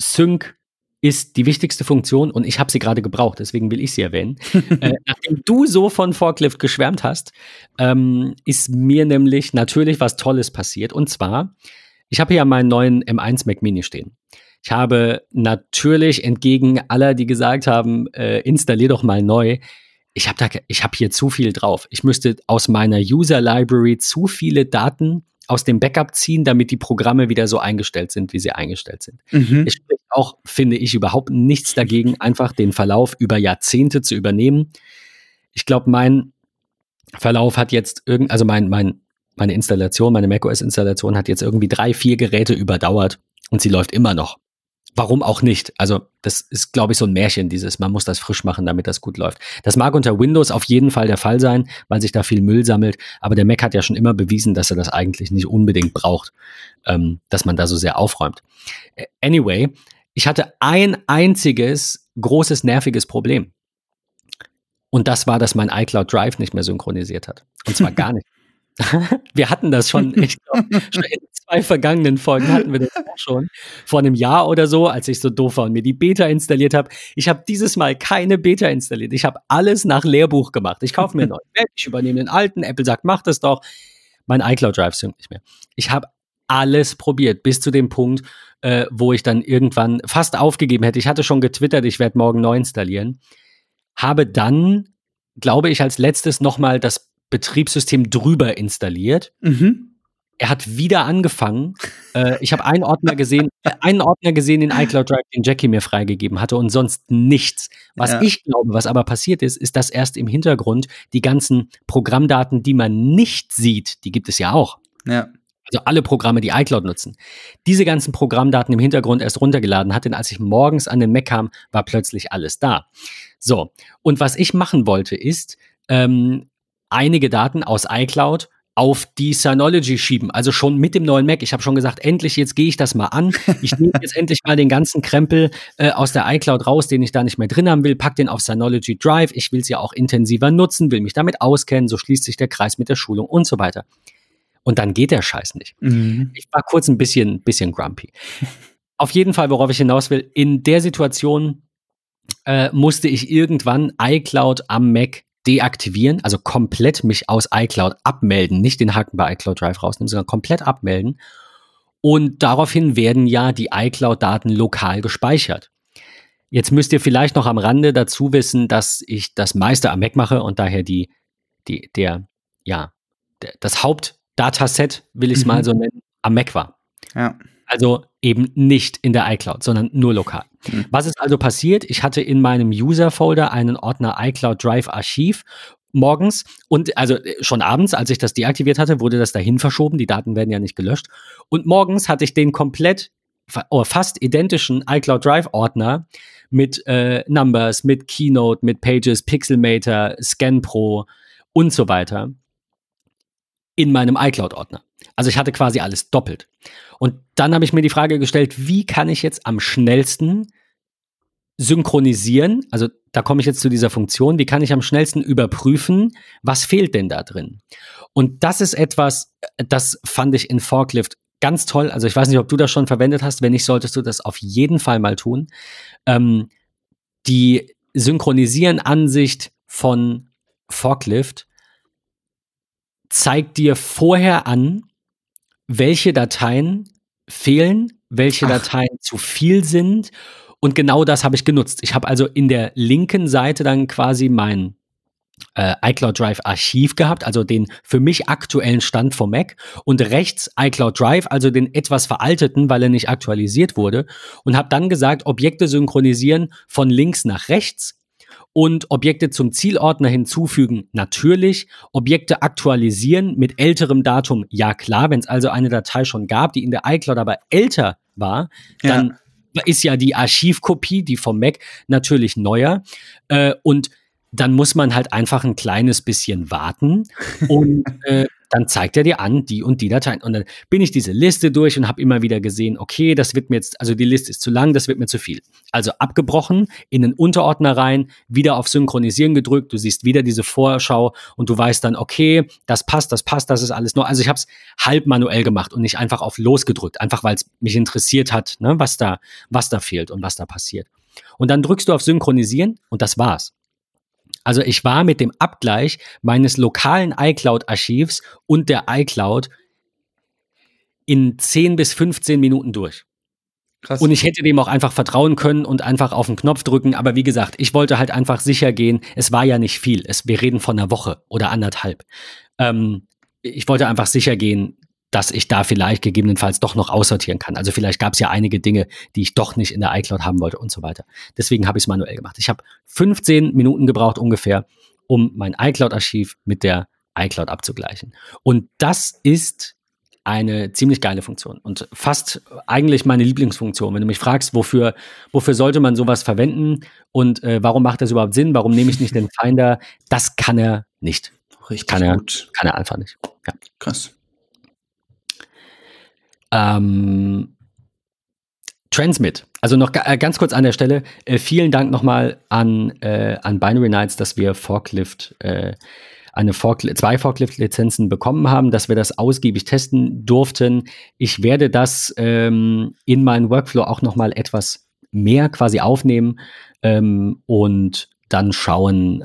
Sync ist die wichtigste Funktion und ich habe sie gerade gebraucht, deswegen will ich sie erwähnen. äh, nachdem du so von Forklift geschwärmt hast, ähm, ist mir nämlich natürlich was Tolles passiert. Und zwar, ich habe hier meinen neuen M1 Mac Mini stehen. Ich habe natürlich entgegen aller, die gesagt haben, äh, installier doch mal neu, ich habe habe hier zu viel drauf. Ich müsste aus meiner User Library zu viele Daten aus dem Backup ziehen, damit die Programme wieder so eingestellt sind, wie sie eingestellt sind. Mhm. Es spricht auch, finde ich, überhaupt nichts dagegen, einfach den Verlauf über Jahrzehnte zu übernehmen. Ich glaube, mein Verlauf hat jetzt irgend, also mein, mein, meine Installation, meine macOS-Installation hat jetzt irgendwie drei, vier Geräte überdauert und sie läuft immer noch warum auch nicht? Also, das ist, glaube ich, so ein Märchen, dieses, man muss das frisch machen, damit das gut läuft. Das mag unter Windows auf jeden Fall der Fall sein, weil sich da viel Müll sammelt, aber der Mac hat ja schon immer bewiesen, dass er das eigentlich nicht unbedingt braucht, ähm, dass man da so sehr aufräumt. Äh, anyway, ich hatte ein einziges großes, nerviges Problem. Und das war, dass mein iCloud Drive nicht mehr synchronisiert hat. Und zwar gar nicht. Wir hatten das schon, ich glaub, schon in zwei vergangenen Folgen hatten wir das auch schon. Vor einem Jahr oder so, als ich so doof war und mir die Beta installiert habe. Ich habe dieses Mal keine Beta installiert. Ich habe alles nach Lehrbuch gemacht. Ich kaufe mir einen neuen Mac, ich übernehme den alten. Apple sagt, mach das doch. Mein iCloud Drive synkt nicht mehr. Ich habe alles probiert, bis zu dem Punkt, äh, wo ich dann irgendwann fast aufgegeben hätte. Ich hatte schon getwittert, ich werde morgen neu installieren. Habe dann, glaube ich, als letztes nochmal das Betriebssystem drüber installiert. Mhm. Er hat wieder angefangen. äh, ich habe einen Ordner gesehen, äh, einen Ordner gesehen in iCloud Drive, den Jackie mir freigegeben hatte und sonst nichts. Was ja. ich glaube, was aber passiert ist, ist, dass erst im Hintergrund die ganzen Programmdaten, die man nicht sieht, die gibt es ja auch. Ja. Also alle Programme, die iCloud nutzen. Diese ganzen Programmdaten im Hintergrund erst runtergeladen hat, denn als ich morgens an den Mac kam, war plötzlich alles da. So. Und was ich machen wollte, ist, ähm, einige Daten aus iCloud auf die Synology schieben. Also schon mit dem neuen Mac. Ich habe schon gesagt, endlich, jetzt gehe ich das mal an. Ich nehme jetzt endlich mal den ganzen Krempel äh, aus der iCloud raus, den ich da nicht mehr drin haben will, pack den auf Synology Drive. Ich will es ja auch intensiver nutzen, will mich damit auskennen. So schließt sich der Kreis mit der Schulung und so weiter. und dann geht der Scheiß nicht. Mhm. Ich war kurz ein bisschen, bisschen grumpy. Auf jeden Fall, worauf ich hinaus will, in der Situation äh, musste ich irgendwann iCloud am Mac deaktivieren, also komplett mich aus iCloud abmelden, nicht den Haken bei iCloud Drive rausnehmen, sondern komplett abmelden. Und daraufhin werden ja die iCloud-Daten lokal gespeichert. Jetzt müsst ihr vielleicht noch am Rande dazu wissen, dass ich das meiste am Mac mache und daher die, die, der, ja, der, das Hauptdataset, will ich es Mhm. mal so nennen, am Mac war. Ja. Also eben nicht in der iCloud, sondern nur lokal. Mhm. Was ist also passiert? Ich hatte in meinem User-Folder einen Ordner iCloud Drive Archiv morgens und also äh, schon abends, als ich das deaktiviert hatte, wurde das dahin verschoben. Die Daten werden ja nicht gelöscht. Und morgens hatte ich den komplett oh, fast identischen iCloud Drive Ordner mit äh, Numbers, mit Keynote, mit Pages, Pixelmator, ScanPro und so weiter in meinem iCloud-Ordner. Also ich hatte quasi alles doppelt. Und dann habe ich mir die Frage gestellt, wie kann ich jetzt am schnellsten synchronisieren? Also da komme ich jetzt zu dieser Funktion. Wie kann ich am schnellsten überprüfen, was fehlt denn da drin? Und das ist etwas, das fand ich in Forklift ganz toll. Also ich weiß nicht, ob du das schon verwendet hast. Wenn nicht, solltest du das auf jeden Fall mal tun. Ähm, die Synchronisieren-Ansicht von Forklift zeigt dir vorher an, welche Dateien fehlen, welche Ach. Dateien zu viel sind. Und genau das habe ich genutzt. Ich habe also in der linken Seite dann quasi mein äh, iCloud Drive Archiv gehabt, also den für mich aktuellen Stand vom Mac und rechts iCloud Drive, also den etwas veralteten, weil er nicht aktualisiert wurde und habe dann gesagt, Objekte synchronisieren von links nach rechts und Objekte zum Zielordner hinzufügen, natürlich. Objekte aktualisieren mit älterem Datum, ja klar. Wenn es also eine Datei schon gab, die in der iCloud aber älter war, Ja. dann ist ja die Archivkopie, die vom Mac, natürlich neuer. Äh, und dann muss man halt einfach ein kleines bisschen warten und äh, dann zeigt er dir an, die und die Dateien. Und dann bin ich diese Liste durch und habe immer wieder gesehen, okay, das wird mir jetzt, also die Liste ist zu lang, das wird mir zu viel. Also abgebrochen, in den Unterordner rein, wieder auf Synchronisieren gedrückt, du siehst wieder diese Vorschau und du weißt dann, okay, das passt, das passt, das ist alles neu. Also ich habe es halb manuell gemacht und nicht einfach auf losgedrückt, einfach weil es mich interessiert hat, ne, was da, was da fehlt und was da passiert. Und dann drückst du auf Synchronisieren und das war's. Also ich war mit dem Abgleich meines lokalen iCloud-Archivs und der iCloud in 10 bis 15 Minuten durch. Krass. Und ich hätte dem auch einfach vertrauen können und einfach auf den Knopf drücken. Aber wie gesagt, ich wollte halt einfach sicher gehen. Es war ja nicht viel. Es, wir reden von einer Woche oder anderthalb. Ähm, ich wollte einfach sicher gehen, dass ich da vielleicht gegebenenfalls doch noch aussortieren kann. Also vielleicht gab es ja einige Dinge, die ich doch nicht in der iCloud haben wollte und so weiter. Deswegen habe ich es manuell gemacht. Ich habe 15 Minuten gebraucht ungefähr, um mein iCloud-Archiv mit der iCloud abzugleichen. Und das ist eine ziemlich geile Funktion und fast eigentlich meine Lieblingsfunktion. Wenn du mich fragst, wofür, wofür sollte man sowas verwenden und äh, warum macht das überhaupt Sinn, warum nehme ich nicht den Finder, das kann er nicht. Richtig Kann er, gut. kann er einfach nicht. Ja. Krass. Ähm, Transmit. Also noch äh, ganz kurz an der Stelle. Äh, vielen Dank nochmal an, äh, an Binary Nights, dass wir Forklift, äh, eine Forklift, zwei Forklift-Lizenzen bekommen haben, dass wir das ausgiebig testen durften. Ich werde das ähm, in meinen Workflow auch nochmal etwas mehr quasi aufnehmen ähm, und dann schauen,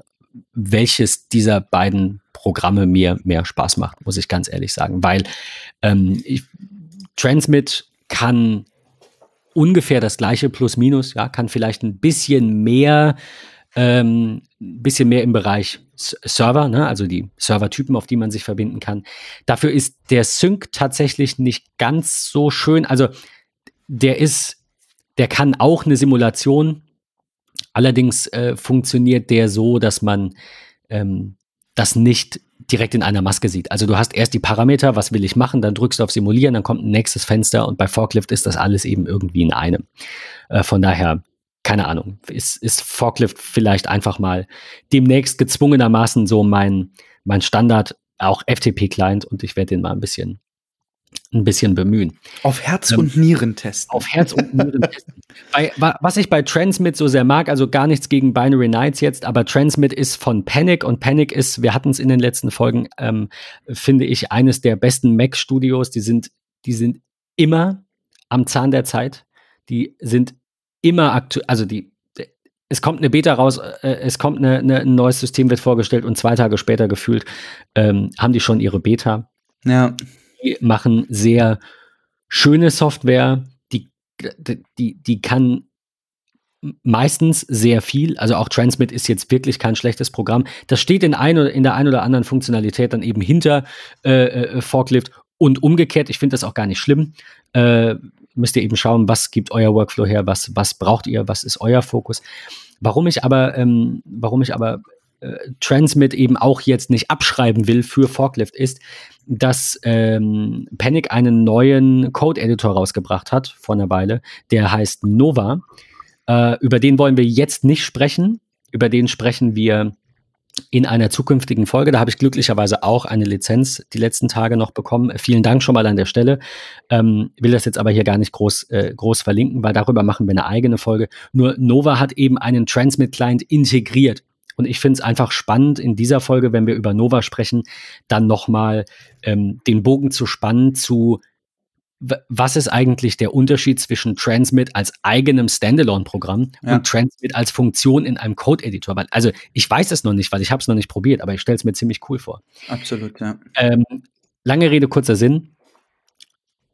welches dieser beiden Programme mir mehr Spaß macht, muss ich ganz ehrlich sagen. Weil ähm, ich, Transmit kann ungefähr das gleiche plus minus, ja, kann vielleicht ein bisschen mehr, ähm, bisschen mehr im Bereich S- Server, ne, also die Servertypen, auf die man sich verbinden kann. Dafür ist der Sync tatsächlich nicht ganz so schön. Also der ist, der kann auch eine Simulation. Allerdings äh, funktioniert der so, dass man ähm, das nicht direkt in einer Maske sieht. Also du hast erst die Parameter, was will ich machen, dann drückst du auf Simulieren, dann kommt ein nächstes Fenster und bei Forklift ist das alles eben irgendwie in einem. Äh, von daher, keine Ahnung, ist, ist Forklift vielleicht einfach mal demnächst gezwungenermaßen so mein, mein Standard, auch FTP-Client und ich werde den mal ein bisschen ein bisschen bemühen. Auf Herz ähm, und Nieren testen. Auf Herz und Nieren testen. Bei, was ich bei Transmit so sehr mag, also gar nichts gegen Binary Nights jetzt, aber Transmit ist von Panic und Panic ist, wir hatten es in den letzten Folgen, ähm, finde ich, eines der besten Mac-Studios. Die sind, die sind immer am Zahn der Zeit. Die sind immer aktuell, also die, es kommt eine Beta raus, äh, es kommt eine, eine, ein neues System, wird vorgestellt und zwei Tage später gefühlt ähm, haben die schon ihre Beta. Ja. Die machen sehr schöne Software, die, die, die kann meistens sehr viel. Also auch Transmit ist jetzt wirklich kein schlechtes Programm. Das steht in, ein, in der einen oder anderen Funktionalität dann eben hinter äh, äh, Forklift und umgekehrt. Ich finde das auch gar nicht schlimm. Äh, müsst ihr eben schauen, was gibt euer Workflow her, was, was braucht ihr, was ist euer Fokus. Warum ich aber, ähm, warum ich aber Transmit eben auch jetzt nicht abschreiben will für Forklift ist, dass ähm, Panic einen neuen Code-Editor rausgebracht hat vor einer Weile, der heißt Nova. Äh, über den wollen wir jetzt nicht sprechen. Über den sprechen wir in einer zukünftigen Folge. Da habe ich glücklicherweise auch eine Lizenz die letzten Tage noch bekommen. Vielen Dank schon mal an der Stelle. Ähm, will das jetzt aber hier gar nicht groß, äh, groß verlinken, weil darüber machen wir eine eigene Folge. Nur Nova hat eben einen Transmit-Client integriert. Und ich finde es einfach spannend, in dieser Folge, wenn wir über Nova sprechen, dann nochmal ähm, den Bogen zu spannen zu was ist eigentlich der Unterschied zwischen Transmit als eigenem Standalone-Programm ja. und Transmit als Funktion in einem Code-Editor? Also ich weiß es noch nicht, weil ich habe es noch nicht probiert, aber ich stelle es mir ziemlich cool vor. Absolut, ja. Ähm, lange Rede, kurzer Sinn.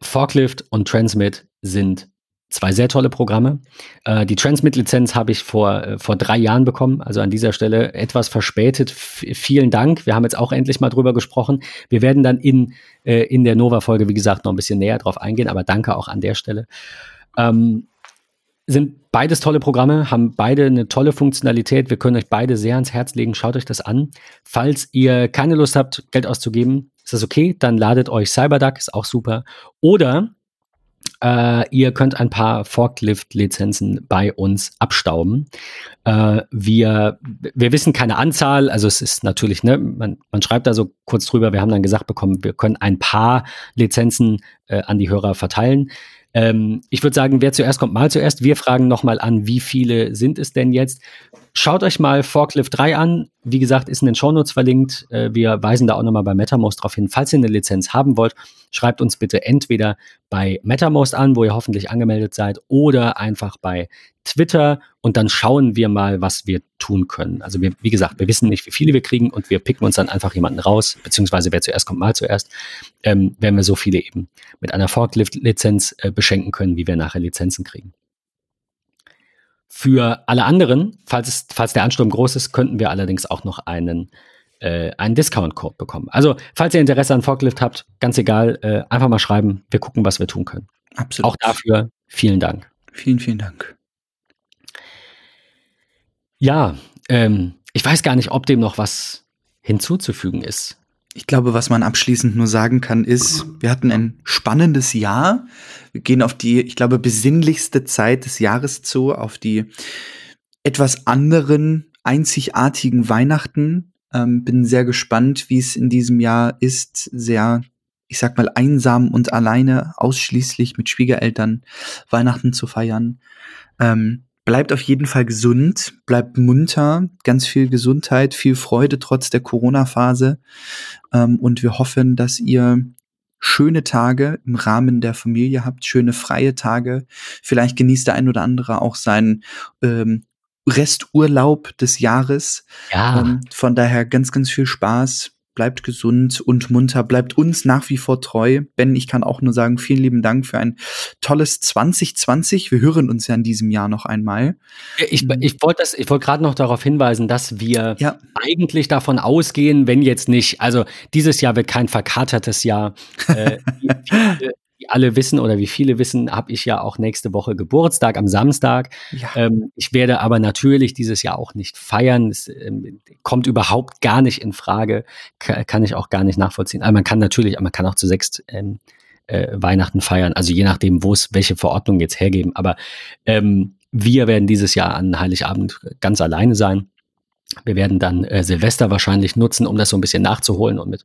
Forklift und Transmit sind zwei sehr tolle Programme. Äh, die Transmit-Lizenz habe ich vor, äh, vor drei Jahren bekommen, also an dieser Stelle etwas verspätet. F vielen Dank. Wir haben jetzt auch endlich mal drüber gesprochen. Wir werden dann in, äh, in der Nova-Folge, wie gesagt, noch ein bisschen näher drauf eingehen, aber danke auch an der Stelle. Ähm, sind beides tolle Programme, haben beide eine tolle Funktionalität. Wir können euch beide sehr ans Herz legen. Schaut euch das an. Falls ihr keine Lust habt, Geld auszugeben, ist das okay. Dann ladet euch CyberDuck, ist auch super. Oder äh, ihr könnt ein paar Forklift-Lizenzen bei uns abstauben. Äh, wir, wir wissen keine Anzahl, also es ist natürlich, ne, man, man schreibt da so kurz drüber, wir haben dann gesagt bekommen, wir können ein paar Lizenzen äh, an die Hörer verteilen. Ähm, ich würde sagen, wer zuerst kommt, mal zuerst. Wir fragen nochmal an, wie viele sind es denn jetzt? Schaut euch mal Forklift 3 an. Wie gesagt, ist in den Shownotes verlinkt. Äh, wir weisen da auch nochmal bei MetaMost drauf hin. Falls ihr eine Lizenz haben wollt, schreibt uns bitte entweder bei MetaMost an, wo ihr hoffentlich angemeldet seid, oder einfach bei Twitter und dann schauen wir mal, was wir tun können. Also wir, wie gesagt, wir wissen nicht, wie viele wir kriegen und wir picken uns dann einfach jemanden raus, beziehungsweise wer zuerst kommt, mal zuerst, ähm, werden wir so viele eben mit einer Forklift-Lizenz äh, beschenken können, wie wir nachher Lizenzen kriegen. Für alle anderen, falls, es, falls der Ansturm groß ist, könnten wir allerdings auch noch einen äh, einen Discount-Code bekommen. Also, falls ihr Interesse an Forklift habt, ganz egal, äh, einfach mal schreiben. Wir gucken, was wir tun können. Absolut. Auch dafür vielen Dank. Vielen, vielen Dank. Ja, ähm, ich weiß gar nicht, ob dem noch was hinzuzufügen ist. Ich glaube, was man abschließend nur sagen kann, ist, wir hatten ein spannendes Jahr. Wir gehen auf die, ich glaube, besinnlichste Zeit des Jahres zu, auf die etwas anderen, einzigartigen Weihnachten. Ähm, bin sehr gespannt, wie es in diesem Jahr ist, sehr, ich sag mal, einsam und alleine, ausschließlich mit Schwiegereltern Weihnachten zu feiern. Ähm, bleibt auf jeden Fall gesund, bleibt munter, ganz viel Gesundheit, viel Freude trotz der Corona-Phase. Ähm, und wir hoffen, dass ihr schöne Tage im Rahmen der Familie habt, schöne freie Tage. Vielleicht genießt der ein oder andere auch seinen ähm, Resturlaub des Jahres. Ja. Ähm, von daher ganz, ganz viel Spaß. Bleibt gesund und munter, bleibt uns nach wie vor treu. Ben, ich kann auch nur sagen, vielen lieben Dank für ein tolles 2020. Wir hören uns ja in diesem Jahr noch einmal. Ich, mhm. ich wollte wollt gerade noch darauf hinweisen, dass wir ja. eigentlich davon ausgehen, wenn jetzt nicht, also dieses Jahr wird kein verkatertes Jahr. Äh, alle wissen oder wie viele wissen, habe ich ja auch nächste Woche Geburtstag am Samstag. Ja. Ähm, ich werde aber natürlich dieses Jahr auch nicht feiern. Es ähm, kommt überhaupt gar nicht in Frage. K kann ich auch gar nicht nachvollziehen. Aber man kann natürlich, man kann auch zu sechs ähm, äh, Weihnachten feiern. Also je nachdem, wo es welche Verordnungen jetzt hergeben. Aber ähm, wir werden dieses Jahr an Heiligabend ganz alleine sein. Wir werden dann äh, Silvester wahrscheinlich nutzen, um das so ein bisschen nachzuholen und mit,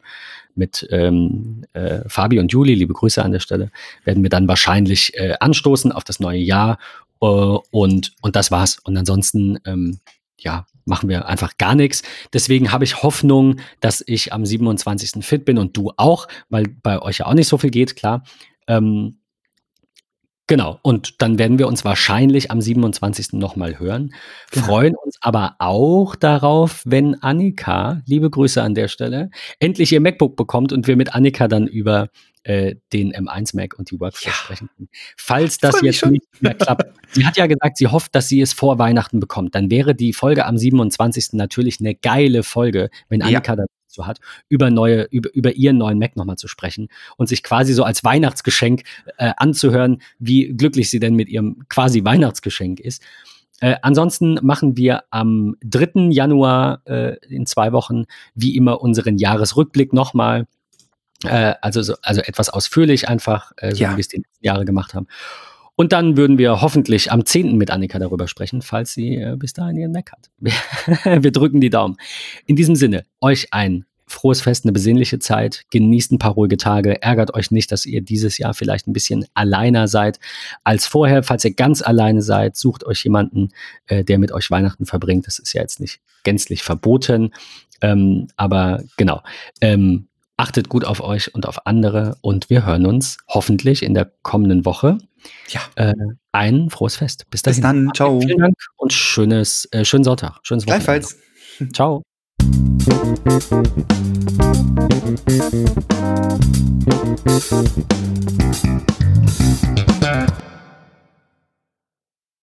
mit ähm, äh, Fabi und Juli, liebe Grüße an der Stelle, werden wir dann wahrscheinlich äh, anstoßen auf das neue Jahr äh, und, und das war's. Und ansonsten, ähm, ja, machen wir einfach gar nichts. Deswegen habe ich Hoffnung, dass ich am 27. fit bin und du auch, weil bei euch ja auch nicht so viel geht, klar. Ähm, Genau, und dann werden wir uns wahrscheinlich am 27. nochmal hören. Genau. Freuen uns aber auch darauf, wenn Annika, liebe Grüße an der Stelle, endlich ihr MacBook bekommt und wir mit Annika dann über äh, den M1 Mac und die Workflow ja. sprechen können. Falls das jetzt schon. nicht mehr klappt. sie hat ja gesagt, sie hofft, dass sie es vor Weihnachten bekommt. Dann wäre die Folge am 27. natürlich eine geile Folge, wenn Annika ja so hat, über neue, über, über ihren neuen Mac nochmal zu sprechen und sich quasi so als Weihnachtsgeschenk äh, anzuhören, wie glücklich sie denn mit ihrem quasi Weihnachtsgeschenk ist. Äh, ansonsten machen wir am 3. Januar äh, in zwei Wochen wie immer unseren Jahresrückblick nochmal. Äh, also, so, also etwas ausführlich einfach, äh, so ja. wie wir es die letzten Jahre gemacht haben. Und dann würden wir hoffentlich am 10. mit Annika darüber sprechen, falls sie äh, bis dahin ihren Mac hat. wir drücken die Daumen. In diesem Sinne, euch ein frohes Fest, eine besinnliche Zeit, genießt ein paar ruhige Tage, ärgert euch nicht, dass ihr dieses Jahr vielleicht ein bisschen alleiner seid als vorher. Falls ihr ganz alleine seid, sucht euch jemanden, äh, der mit euch Weihnachten verbringt. Das ist ja jetzt nicht gänzlich verboten, ähm, aber genau. Ähm, Achtet gut auf euch und auf andere und wir hören uns hoffentlich in der kommenden Woche. Ja. Äh, ein frohes Fest. Bis, dahin. Bis dann. Ciao. Vielen Dank und schönes, äh, schönen Sonntag. Schönes Wochenende. Gleichfalls. Ciao.